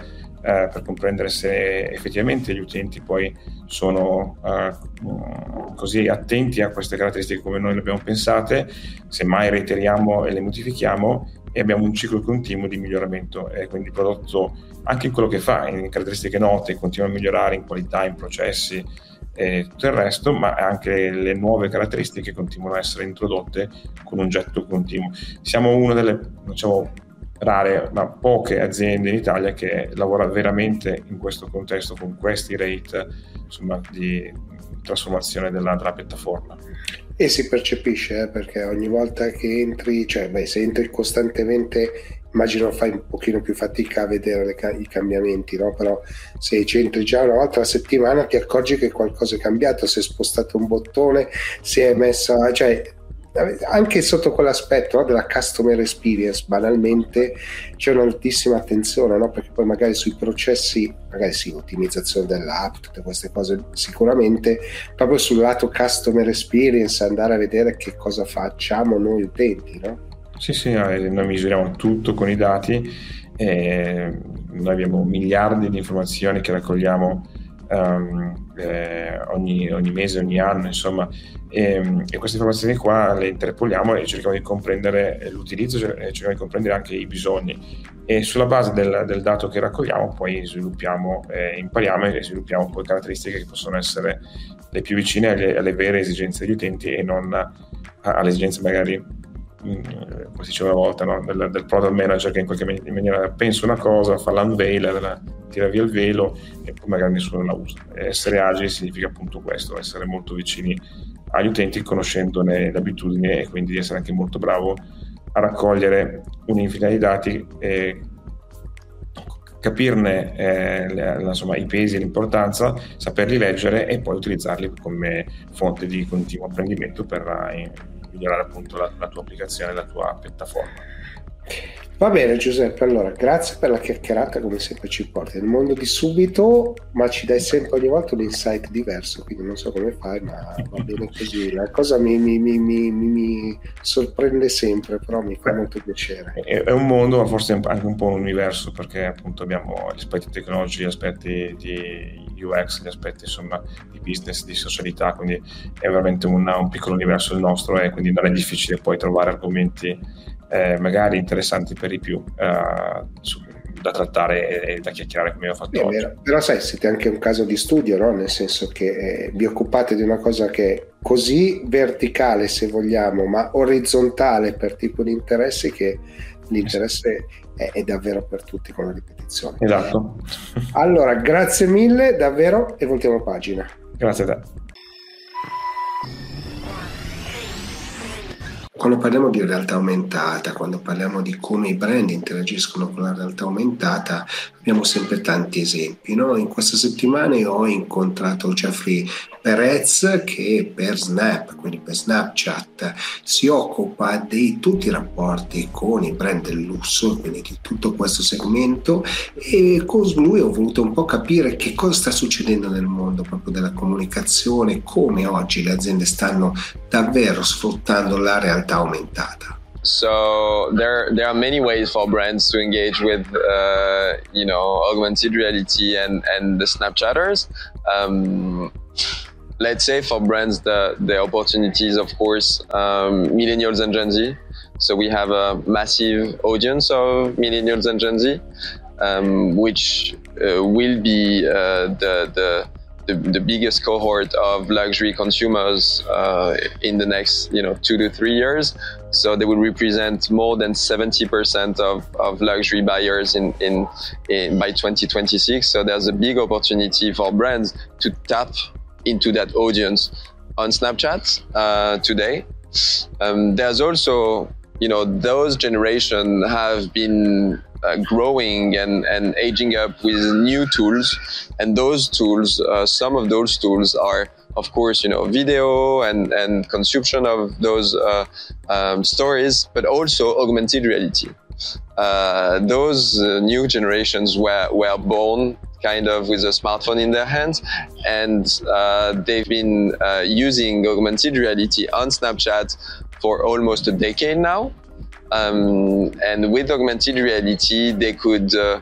eh, per comprendere se effettivamente gli utenti poi sono uh, così attenti a queste caratteristiche come noi le abbiamo pensate, se mai reiteriamo e le modifichiamo e abbiamo un ciclo continuo di miglioramento e quindi il prodotto anche in quello che fa, in caratteristiche note, continua a migliorare in qualità, in processi e tutto il resto, ma anche le nuove caratteristiche continuano a essere introdotte con un getto continuo. Siamo una delle diciamo, rare ma poche aziende in Italia che lavora veramente in questo contesto con questi rate insomma, di trasformazione della, della piattaforma. E si percepisce eh, perché ogni volta che entri, cioè beh, se entri costantemente immagino fai un pochino più fatica a vedere le, i cambiamenti, no? però se ci entri già una volta alla settimana ti accorgi che qualcosa è cambiato, si è spostato un bottone, si è messa, cioè anche sotto quell'aspetto no, della customer experience, banalmente c'è un'altissima attenzione, no? perché poi magari sui processi, magari sì, ottimizzazione dell'app, tutte queste cose sicuramente, proprio sul lato customer experience, andare a vedere che cosa facciamo noi utenti. No? Sì, sì, noi misuriamo tutto con i dati, noi abbiamo miliardi di informazioni che raccogliamo um, eh, ogni, ogni, mese, ogni anno, insomma, e, e, queste informazioni qua le interpoliamo e cerchiamo di comprendere l'utilizzo e cerchiamo di comprendere anche i bisogni. E sulla base del, del dato che raccogliamo poi sviluppiamo, eh, impariamo e sviluppiamo poi caratteristiche che possono essere le più vicine alle, alle vere esigenze degli utenti e non alle esigenze magari come si diceva una volta, no? del, del, product manager che in qualche maniera pensa una cosa, fa l'unveil, tira via il velo e poi magari nessuno la usa. Essere agili significa appunto questo, essere molto vicini agli utenti conoscendone le abitudini e quindi essere anche molto bravo a raccogliere un'infinità di dati e capirne eh, insomma, i pesi e l'importanza, saperli leggere e poi utilizzarli come fonte di continuo apprendimento per eh, migliorare appunto la, la tua applicazione, la tua piattaforma. Va bene Giuseppe, allora grazie per la chiacchierata come sempre ci porti nel mondo di subito, ma ci dai sempre ogni volta un insight diverso, quindi non so come fai, ma va bene così. La cosa mi, mi, mi, mi sorprende sempre, però mi fa molto piacere. È, un mondo, ma forse anche un po' un universo, perché appunto abbiamo gli aspetti tecnologici, gli aspetti di UX, gli aspetti insomma di business, di socialità, quindi è veramente un, un piccolo universo il nostro e quindi non è difficile poi trovare argomenti eh, magari interessanti per i più eh, su, da trattare e da chiacchierare come ho fatto oggi. Però sai, siete anche un caso di studio, no? nel senso che eh, vi occupate di una cosa che è così verticale se vogliamo, ma orizzontale per tipo di interessi che l'interesse è, è davvero per tutti con la ripetizione. Esatto. Allora, grazie mille davvero e voltiamo pagina. Grazie a te. Quando parliamo di realtà aumentata, quando parliamo di come i brand interagiscono con la realtà aumentata, abbiamo sempre tanti esempi. No? In questa settimana ho incontrato Jeffrey Perez che per Snap, quindi per Snapchat, si occupa di tutti i rapporti con i brand del lusso, quindi di tutto questo segmento e con lui ho voluto un po' capire che cosa sta succedendo nel mondo proprio della comunicazione, come oggi le aziende stanno davvero sfruttando la realtà aumentata. So there there are many ways for brands to engage with uh, you know augmented reality and and the Snapchatters. Um, let's say for brands the the opportunities of course um, millennials and Gen Z. So we have a massive audience of millennials and Gen Z, um, which uh, will be uh, the the the, the, biggest cohort of luxury consumers uh, in the next you know two to three years. So they will represent more than 70% of, of luxury buyers in, in, in by 2026 so there's a big opportunity for brands to tap into that audience on snapchat uh, today. Um, there's also you know those generation have been uh, growing and, and aging up with new tools. And those tools, uh, some of those tools are, of course, you know, video and, and consumption of those uh, um, stories, but also augmented reality. Uh, those uh, new generations were, were born kind of with a smartphone in their hands, and they've been using augmented reality on Snapchat for almost a decade now. Um, and with augmented reality, they could uh,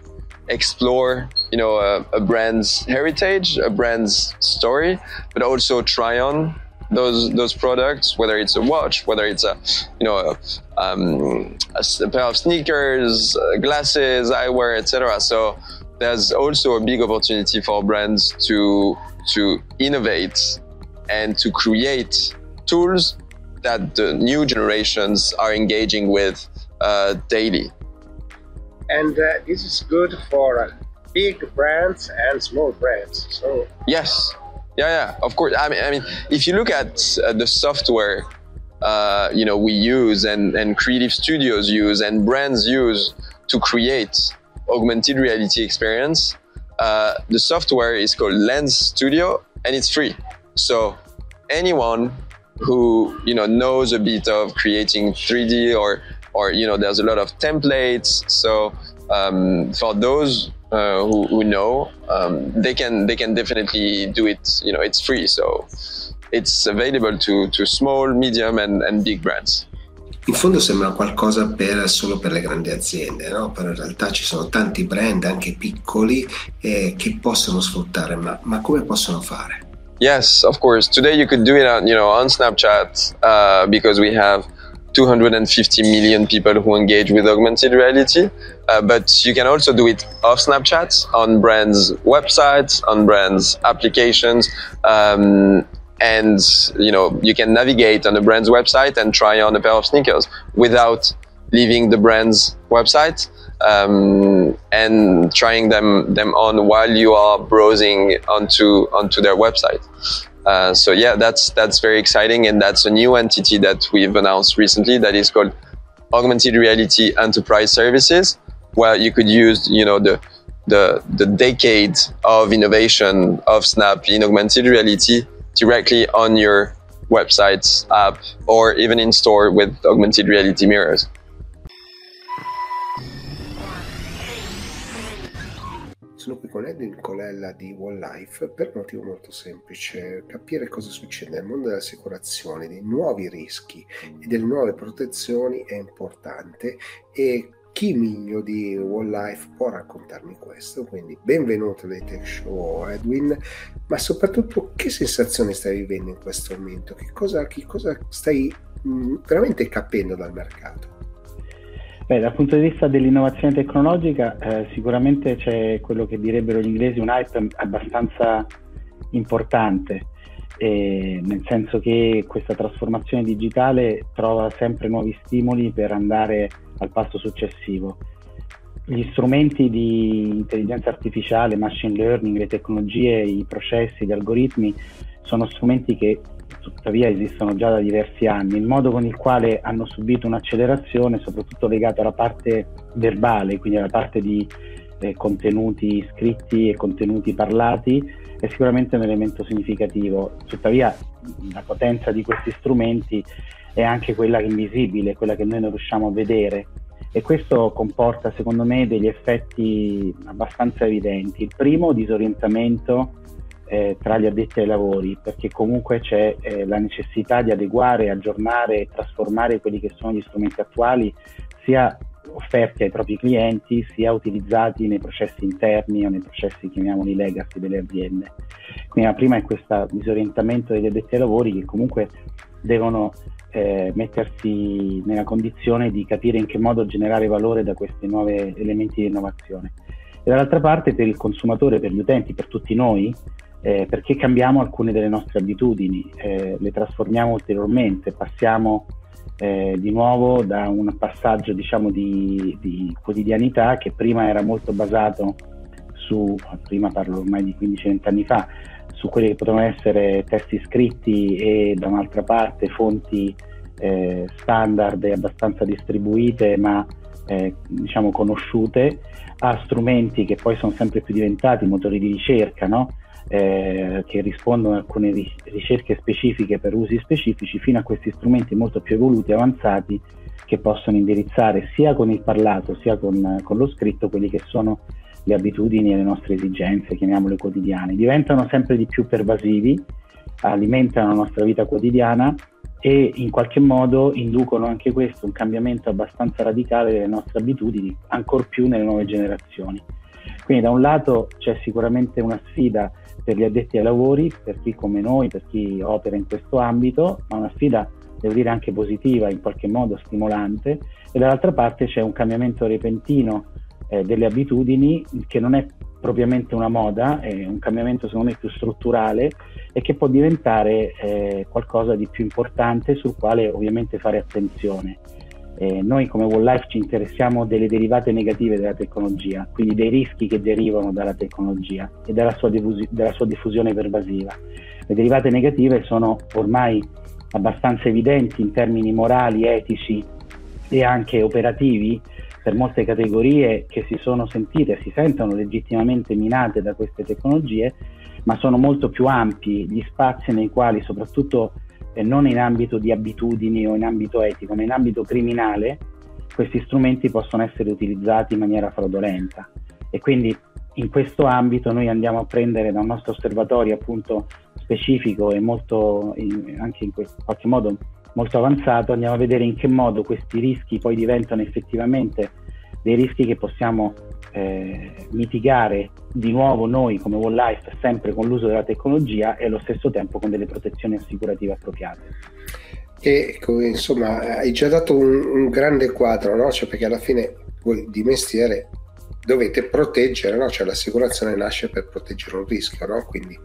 explore you know a, a brand's heritage, a brand's story, but also try on those those products, whether it's a watch, whether it's a you know a, um, a, a pair of sneakers, uh, glasses, eyewear, etc. So there's also a big opportunity for brands to to innovate and to create tools that the new generations are engaging with uh, daily. And uh, this is good for uh, big brands and small brands. So yes, yeah, yeah, of course. I mean, I mean, if you look at uh, the software, uh, you know, we use and and creative studios use and brands use to create augmented reality experience, uh, the software is called Lens Studio and it's free. So anyone who you know knows a bit of creating 3D or or you know there's a lot of templates. So um, for those uh, who, who, know, um, they can they can definitely do it. You know, it's free, so it's available to, to small, medium, and, and big brands. In fondo sembra qualcosa per, solo per le grandi aziende, no? però in realtà ci sono tanti brand, anche piccoli, eh, che possono sfruttare, ma, ma, come possono fare? Yes, of course. Today you could do it on, you know, on Snapchat uh, because we have 250 million people who engage with augmented reality. Uh, but you can also do it off Snapchat on brands' websites, on brands' applications. Um, and you know you can navigate on the brand's website and try on a pair of sneakers without leaving the brand's website um, and trying them them on while you are browsing onto onto their website. Uh, so yeah, that's that's very exciting, and that's a new entity that we've announced recently that is called Augmented Reality Enterprise Services, where you could use you know the the the decade of innovation of Snap in augmented reality directly on your website, app, or even in store with augmented reality mirrors. Sono qui con Edwin Colella di One Life per un motivo molto semplice, capire cosa succede nel mondo delle assicurazioni, dei nuovi rischi e delle nuove protezioni è importante e chi meglio di One Life può raccontarmi questo, quindi benvenuto dai Tech Show Edwin, ma soprattutto che sensazione stai vivendo in questo momento, che cosa, che cosa stai mh, mm, veramente capendo dal mercato? Beh, dal punto di vista dell'innovazione tecnologica, eh, sicuramente c'è quello che direbbero gli inglesi un hype abbastanza importante, eh, nel senso che questa trasformazione digitale trova sempre nuovi stimoli per andare al passo successivo. Gli strumenti di intelligenza artificiale, machine learning, le tecnologie, i processi, gli algoritmi sono strumenti che tuttavia esistono già da diversi anni, il modo con il quale hanno subito un'accelerazione, soprattutto legata alla parte verbale, quindi alla parte di eh, contenuti scritti e contenuti parlati, è sicuramente un elemento significativo. Tuttavia la potenza di questi strumenti è anche quella invisibile, quella che noi non riusciamo a vedere e questo comporta secondo me degli effetti abbastanza evidenti. Il primo, disorientamento eh, tra gli addetti ai lavori, perché comunque c'è eh, la necessità di adeguare, aggiornare e trasformare quelli che sono gli strumenti attuali, sia offerti ai propri clienti, sia utilizzati nei processi interni o nei processi, chiamiamoli legacy, delle aziende. Quindi la prima è questo disorientamento degli addetti ai lavori che comunque devono eh, mettersi nella condizione di capire in che modo generare valore da questi nuovi elementi di innovazione. E dall'altra parte per il consumatore, per gli utenti, per tutti noi, eh, perché cambiamo alcune delle nostre abitudini, eh, le trasformiamo ulteriormente, passiamo eh, di nuovo da un passaggio diciamo, di, di, quotidianità che prima era molto basato su, prima parlo ormai di 15-20 anni fa, su quelli che potevano essere testi scritti e da un'altra parte fonti eh, standard e abbastanza distribuite ma eh, diciamo conosciute a strumenti che poi sono sempre più diventati motori di ricerca, no? Eh, che rispondono a alcune ricerche specifiche per usi specifici, fino a questi strumenti molto più evoluti e avanzati che possono indirizzare sia con il parlato sia con, con lo scritto quelli che sono le abitudini e le nostre esigenze, chiamiamole quotidiane. Diventano sempre di più pervasivi, alimentano la nostra vita quotidiana e in qualche modo inducono anche questo un cambiamento abbastanza radicale delle nostre abitudini, ancor più nelle nuove generazioni. Quindi da un lato c'è sicuramente una sfida per gli addetti ai lavori, per chi come noi, per chi opera in questo ambito, ma una sfida devo dire anche positiva, in qualche modo stimolante, e dall'altra parte c'è un cambiamento repentino eh, delle abitudini che non è propriamente una moda, è un cambiamento secondo me più strutturale e che può diventare eh, qualcosa di più importante sul quale ovviamente fare attenzione. Eh, noi come Wall Life ci interessiamo delle derivate negative della tecnologia, quindi dei rischi che derivano dalla tecnologia e dalla sua, diffus- della sua diffusione pervasiva. Le derivate negative sono ormai abbastanza evidenti in termini morali, etici e anche operativi per molte categorie che si sono sentite, si sentono legittimamente minate da queste tecnologie, ma sono molto più ampi gli spazi nei quali, soprattutto eh, non in ambito di abitudini o in ambito etico, ma in ambito criminale, questi strumenti possono essere utilizzati in maniera fraudolenta. E quindi in questo ambito noi andiamo a prendere da un nostro osservatorio appunto specifico e molto, anche in qualche modo molto avanzato, andiamo a vedere in che modo questi rischi poi diventano effettivamente dei rischi che possiamo eh, mitigare di nuovo noi come Wall Life sempre con l'uso della tecnologia e allo stesso tempo con delle protezioni assicurative appropriate. E insomma hai già dato un, un grande quadro, no? cioè, perché alla fine voi di mestiere dovete proteggere, no? cioè l'assicurazione nasce per proteggere un rischio, no? quindi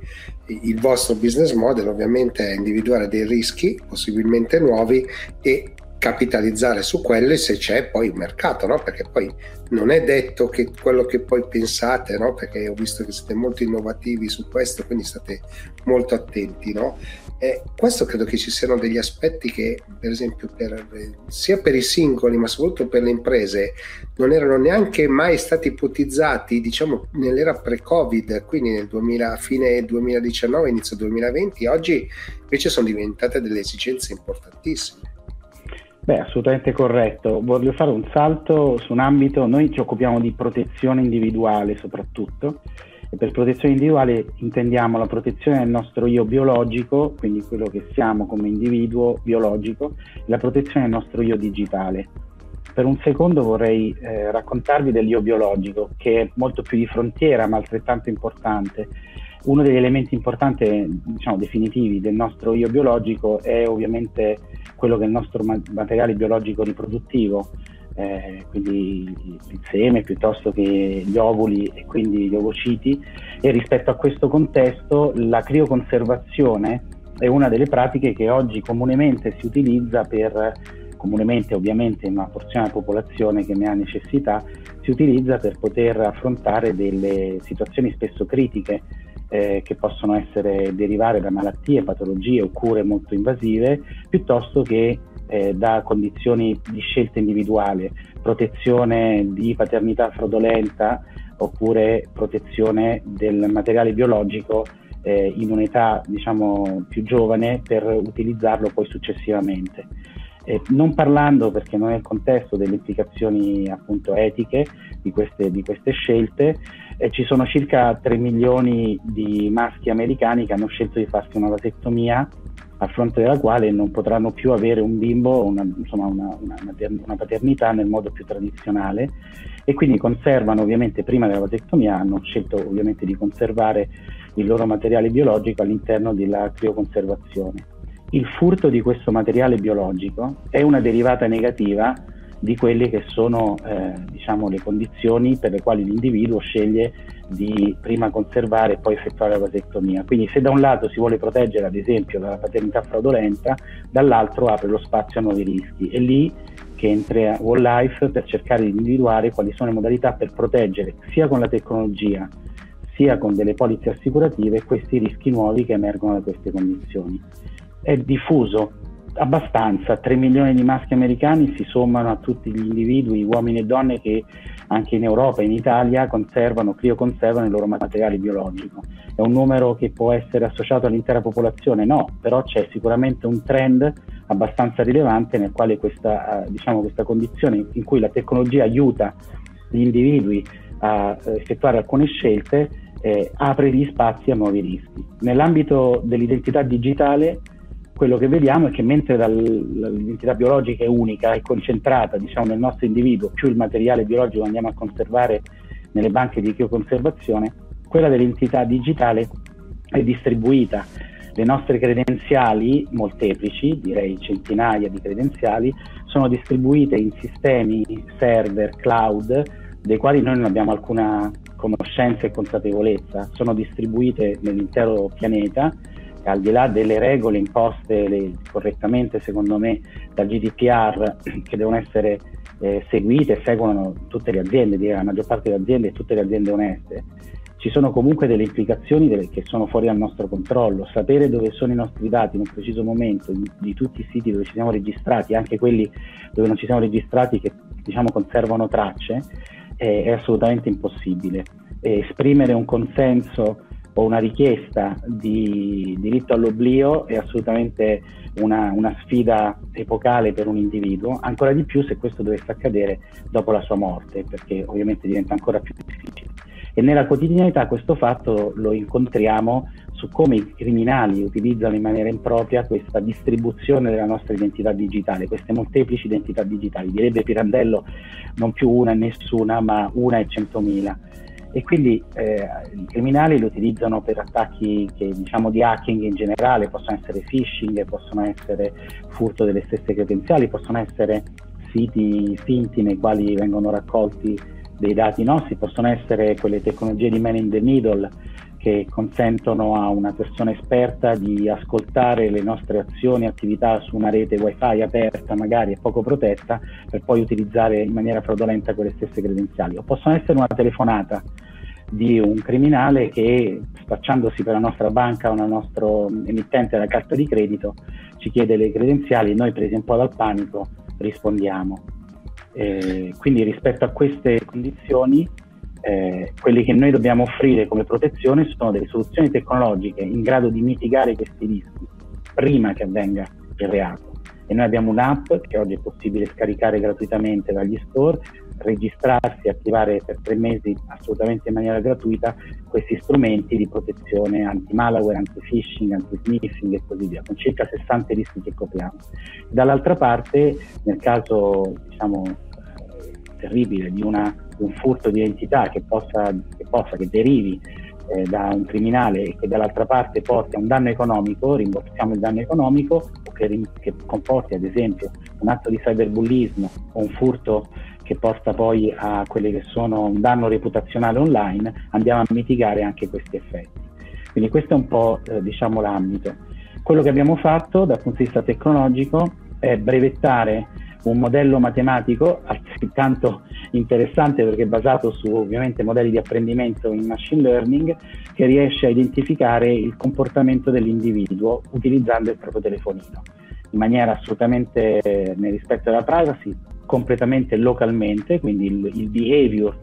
il vostro business model ovviamente è individuare dei rischi possibilmente nuovi e capitalizzare su quelle se c'è poi il mercato, no? perché poi non è detto che quello che poi pensate, no? perché ho visto che siete molto innovativi su questo, quindi state molto attenti. No? E questo credo che ci siano degli aspetti che, per esempio, per, sia per i singoli, ma soprattutto per le imprese, non erano neanche mai stati ipotizzati, diciamo, nell'era pre-Covid, quindi nel 2000, fine 2019, inizio 2020, oggi invece sono diventate delle esigenze importantissime. Beh, assolutamente corretto. Voglio fare un salto su un ambito, noi ci occupiamo di protezione individuale soprattutto, e per protezione individuale intendiamo la protezione del nostro io biologico, quindi quello che siamo come individuo biologico, e la protezione del nostro io digitale. Per un secondo vorrei eh, raccontarvi dell'io biologico, che è molto più di frontiera ma altrettanto importante. Uno degli elementi importanti, diciamo, definitivi del nostro io biologico è ovviamente quello che è il nostro materiale biologico riproduttivo, eh, quindi il seme piuttosto che gli ovuli e quindi gli ovociti. E rispetto a questo contesto la crioconservazione è una delle pratiche che oggi comunemente si utilizza per comunemente ovviamente in una porzione della popolazione che ne ha necessità si utilizza per poter affrontare delle situazioni spesso critiche eh, che possono essere derivare da malattie, patologie o cure molto invasive, piuttosto che eh, da condizioni di scelta individuale, protezione di paternità fraudolenta oppure protezione del materiale biologico eh, in un'età diciamo più giovane per utilizzarlo poi successivamente. Eh, non parlando, perché non è il contesto, delle implicazioni appunto etiche di queste, di queste scelte, eh, ci sono circa 3 milioni di maschi americani che hanno scelto di farsi una vasectomia a fronte della quale non potranno più avere un bimbo, una, insomma una, una, una, paternità nel modo più tradizionale. E quindi conservano ovviamente prima della vasectomia, hanno scelto ovviamente di conservare il loro materiale biologico all'interno della crioconservazione. Il furto di questo materiale biologico è una derivata negativa di quelle che sono eh, diciamo, le condizioni per le quali l'individuo sceglie di prima conservare e poi effettuare la vasectomia. Quindi se da un lato si vuole proteggere ad esempio dalla paternità fraudolenta, dall'altro apre lo spazio a nuovi rischi. È lì che entra Wall Life per cercare di individuare quali sono le modalità per proteggere sia con la tecnologia sia con delle polizze assicurative questi rischi nuovi che emergono da queste condizioni è diffuso abbastanza, 3 milioni di maschi americani si sommano a tutti gli individui, uomini e donne che anche in Europa e in Italia conservano, crioconservano il loro materiale biologico. È un numero che può essere associato all'intera popolazione? No, però c'è sicuramente un trend abbastanza rilevante nel quale questa, eh, diciamo, questa condizione in cui la tecnologia aiuta gli individui a eh, effettuare alcune scelte eh, apre gli spazi a nuovi rischi. Nell'ambito dell'identità digitale quello che vediamo è che mentre l'identità biologica è unica, è concentrata diciamo, nel nostro individuo, più il materiale biologico andiamo a conservare nelle banche di crioconservazione, quella dell'entità digitale è distribuita. Le nostre credenziali, molteplici, direi centinaia di credenziali, sono distribuite in sistemi server cloud dei quali noi non abbiamo alcuna conoscenza e consapevolezza, sono distribuite nell'intero pianeta al di là delle regole imposte le, correttamente secondo me dal GDPR che devono essere eh, seguite e seguono tutte le aziende, la maggior parte delle aziende e tutte le aziende oneste, ci sono comunque delle implicazioni delle, che sono fuori dal nostro controllo. Sapere dove sono i nostri dati in un preciso momento, di, di, tutti i siti dove ci siamo registrati, anche quelli dove non ci siamo registrati che diciamo conservano tracce, eh, è assolutamente impossibile. E esprimere un consenso o una richiesta di diritto all'oblio è assolutamente una, una, sfida epocale per un individuo, ancora di più se questo dovesse accadere dopo la sua morte, perché ovviamente diventa ancora più difficile. E nella quotidianità questo fatto lo incontriamo su come i criminali utilizzano in maniera impropria questa distribuzione della nostra identità digitale, queste molteplici identità digitali. Direbbe Pirandello non più una e nessuna, ma una e centomila e quindi eh, i criminali lo utilizzano per attacchi che, diciamo, di hacking in generale, possono essere phishing, possono essere furto delle stesse credenziali, possono essere siti finti nei quali vengono raccolti dei dati nostri, possono essere quelle tecnologie di man in the middle che consentono a una persona esperta di ascoltare le nostre azioni e attività su una rete wifi aperta magari e poco protetta per poi utilizzare in maniera fraudolenta quelle stesse credenziali. O possono essere una telefonata di un criminale che spacciandosi per la nostra banca o il nostro emittente della carta di credito ci chiede le credenziali e noi presi un po' dal panico rispondiamo. Eh, quindi rispetto a queste condizioni eh, quelli che noi dobbiamo offrire come protezione sono delle soluzioni tecnologiche in grado di mitigare questi rischi prima che avvenga il reato. E noi abbiamo un'app che oggi è possibile scaricare gratuitamente dagli store, registrarsi, attivare per tre mesi assolutamente in maniera gratuita questi strumenti di protezione anti-malware, anti-phishing, anti-sniffing e così via, con circa 60 rischi che copriamo. Dall'altra parte, nel caso diciamo, terribile di una un furto di identità che possa, che, possa, che derivi eh, da un criminale e che dall'altra parte porti a un danno economico, rimborsiamo il danno economico, o che, che comporti ad esempio un atto di cyberbullismo o un furto che porta poi a quelli che sono un danno reputazionale online, andiamo a mitigare anche questi effetti. Quindi questo è un po' eh, diciamo l'ambito. Quello che abbiamo fatto dal punto di vista tecnologico è brevettare un modello matematico altrettanto interessante perché basato su ovviamente modelli di apprendimento in machine learning che riesce a identificare il comportamento dell'individuo utilizzando il proprio telefonino in maniera assolutamente nel rispetto della privacy, completamente localmente, quindi il, il behavior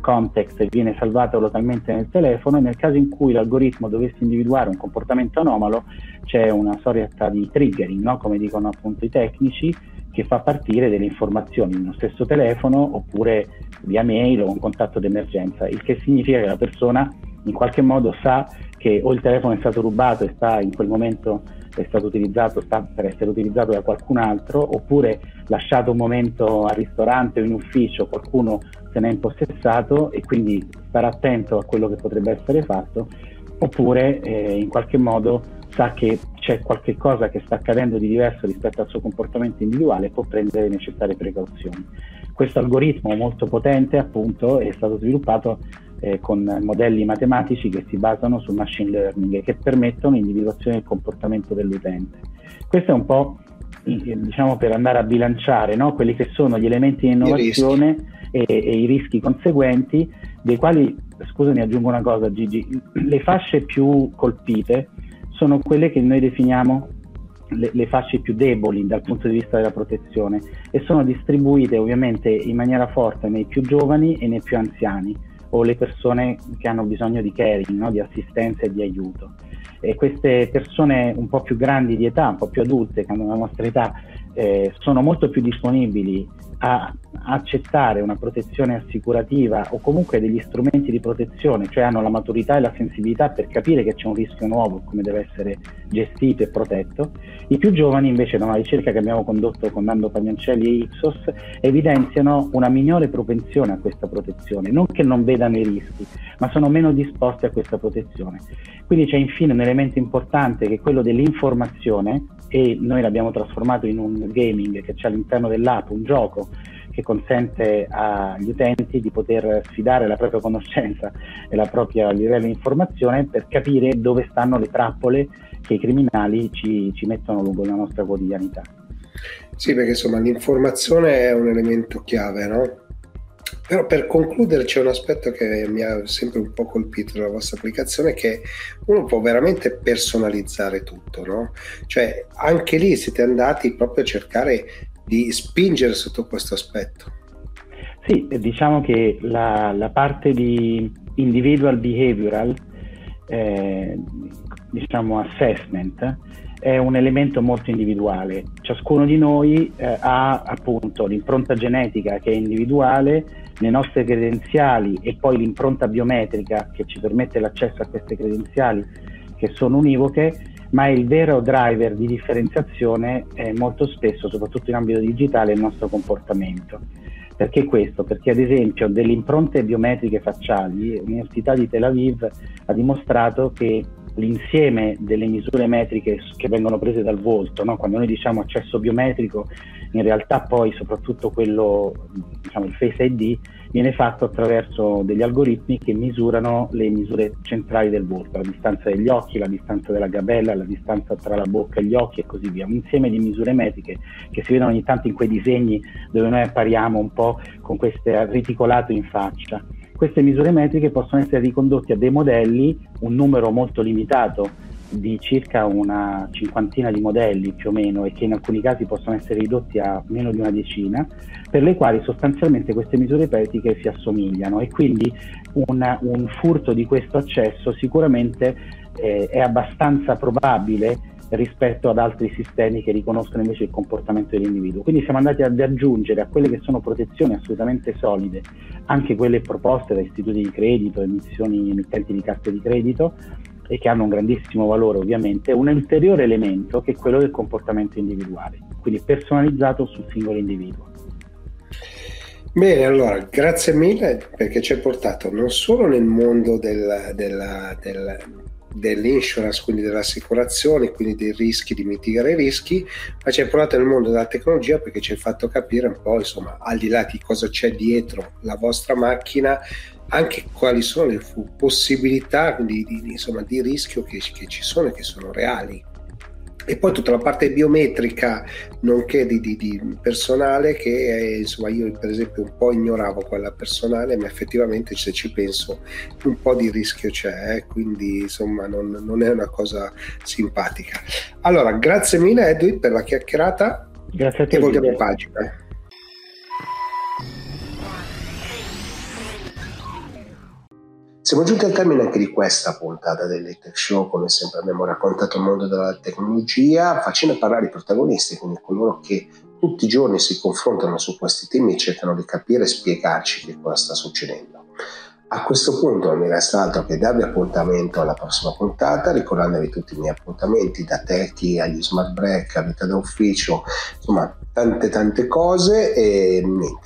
context viene salvato localmente nel telefono e nel caso in cui l'algoritmo dovesse individuare un comportamento anomalo c'è una sorta di triggering, no? come dicono appunto i tecnici, che fa partire delle informazioni nello stesso telefono oppure via mail o un contatto d'emergenza, il che significa che la persona in qualche modo sa che o il telefono è stato rubato e sta in quel momento è stato utilizzato, sta per essere utilizzato da qualcun altro, oppure lasciato un momento al ristorante o in ufficio, qualcuno se ne è impossessato e quindi stare attento a quello che potrebbe essere fatto, oppure eh, in qualche modo sa che c'è qualche cosa che sta accadendo di diverso rispetto al suo comportamento individuale e può prendere le necessarie precauzioni. Questo algoritmo molto potente appunto è stato sviluppato eh, con modelli matematici che si basano sul machine learning e che permettono l'individuazione del comportamento dell'utente. Questo è un po' diciamo per andare a bilanciare no? quelli che sono gli elementi di innovazione e, e, i rischi conseguenti, dei quali, scusami aggiungo una cosa Gigi, le fasce più colpite sono quelle che noi definiamo le, le, fasce più deboli dal punto di vista della protezione e sono distribuite ovviamente in maniera forte nei più giovani e nei più anziani o le persone che hanno bisogno di caring, no? di assistenza e di aiuto. E queste persone un po' più grandi di età, un po' più adulte, che hanno la nostra età, eh, sono molto più disponibili a accettare una protezione assicurativa o comunque degli strumenti di protezione, cioè hanno la maturità e la sensibilità per capire che c'è un rischio nuovo e come deve essere gestito e protetto. I più giovani invece da una ricerca che abbiamo condotto con Nando Pagnancelli e Ipsos evidenziano una minore propensione a questa protezione, non che non vedano i rischi, ma sono meno disposti a questa protezione. Quindi c'è infine un elemento importante che è quello dell'informazione e noi l'abbiamo trasformato in un gaming che c'è all'interno dell'app, un gioco che consente agli utenti di poter sfidare la propria conoscenza e la propria livello di informazione per capire dove stanno le trappole che i criminali ci, ci mettono lungo la nostra quotidianità. Sì, perché insomma l'informazione è un elemento chiave, no? Però per concludere c'è un aspetto che mi ha sempre un po' colpito nella vostra applicazione che uno può veramente personalizzare tutto, no? Cioè anche lì siete andati proprio a cercare di spingere sotto questo aspetto. Sì, diciamo che la, la parte di individual behavioral, eh, diciamo assessment, è un elemento molto individuale. Ciascuno di noi eh, ha appunto l'impronta genetica che è individuale, le nostre credenziali e poi l'impronta biometrica che ci permette l'accesso a queste credenziali che sono univoche, ma il vero driver di differenziazione è molto spesso, soprattutto in ambito digitale, il nostro comportamento. Perché questo? Perché ad esempio delle impronte biometriche facciali, l'Università di Tel Aviv ha dimostrato che l'insieme delle misure metriche che vengono prese dal volto, no? quando noi diciamo accesso biometrico, in realtà poi soprattutto quello, diciamo il Face ID, viene fatto attraverso degli algoritmi che misurano le misure centrali del volto, la distanza degli occhi, la distanza della gabella, la distanza tra la bocca e gli occhi e così via. Un insieme di misure metriche che si vedono ogni tanto in quei disegni dove noi appariamo un po' con queste reticolato in faccia. Queste misure metriche possono essere ricondotte a dei modelli, un numero molto limitato di circa una cinquantina di modelli più o meno e che in alcuni casi possono essere ridotti a meno di una decina, per le quali sostanzialmente queste misure metriche si assomigliano e quindi una, un furto di questo accesso sicuramente eh, è abbastanza probabile rispetto ad altri sistemi che riconoscono invece il comportamento dell'individuo. Quindi siamo andati ad aggiungere a quelle che sono protezioni assolutamente solide, anche quelle proposte da istituti di credito, emissioni, emittenti di carte di credito, e che hanno un grandissimo valore ovviamente, un ulteriore elemento che è quello del comportamento individuale, quindi personalizzato sul singolo individuo. Bene, allora grazie mille perché ci hai portato non solo nel mondo del, della, del, dell'insurance, quindi dell'assicurazione, quindi dei rischi, di mitigare i rischi, ma ci hai portato nel mondo della tecnologia perché ci hai fatto capire un po', insomma, al di là di cosa c'è dietro la vostra macchina, anche quali sono le possibilità di, di, insomma, di rischio che, che ci sono e che sono reali. E poi tutta la parte biometrica nonché di, di, personale che eh, insomma io per esempio un po' ignoravo quella personale ma effettivamente se ci penso un po' di rischio c'è eh? quindi insomma non, non, è una cosa simpatica. Allora grazie mille Edwin per la chiacchierata. Grazie a te e voltiamo pagina Siamo giunti al termine anche di questa puntata del Tech Show, come sempre abbiamo raccontato il mondo della tecnologia, facendo parlare i protagonisti, quindi coloro che tutti i giorni si confrontano su questi temi e cercano di capire e spiegarci che cosa sta succedendo. A questo punto non mi resta altro che darvi appuntamento alla prossima puntata, ricordandovi tutti i miei appuntamenti da Techi agli smart break, a vita da ufficio, insomma tante tante cose e niente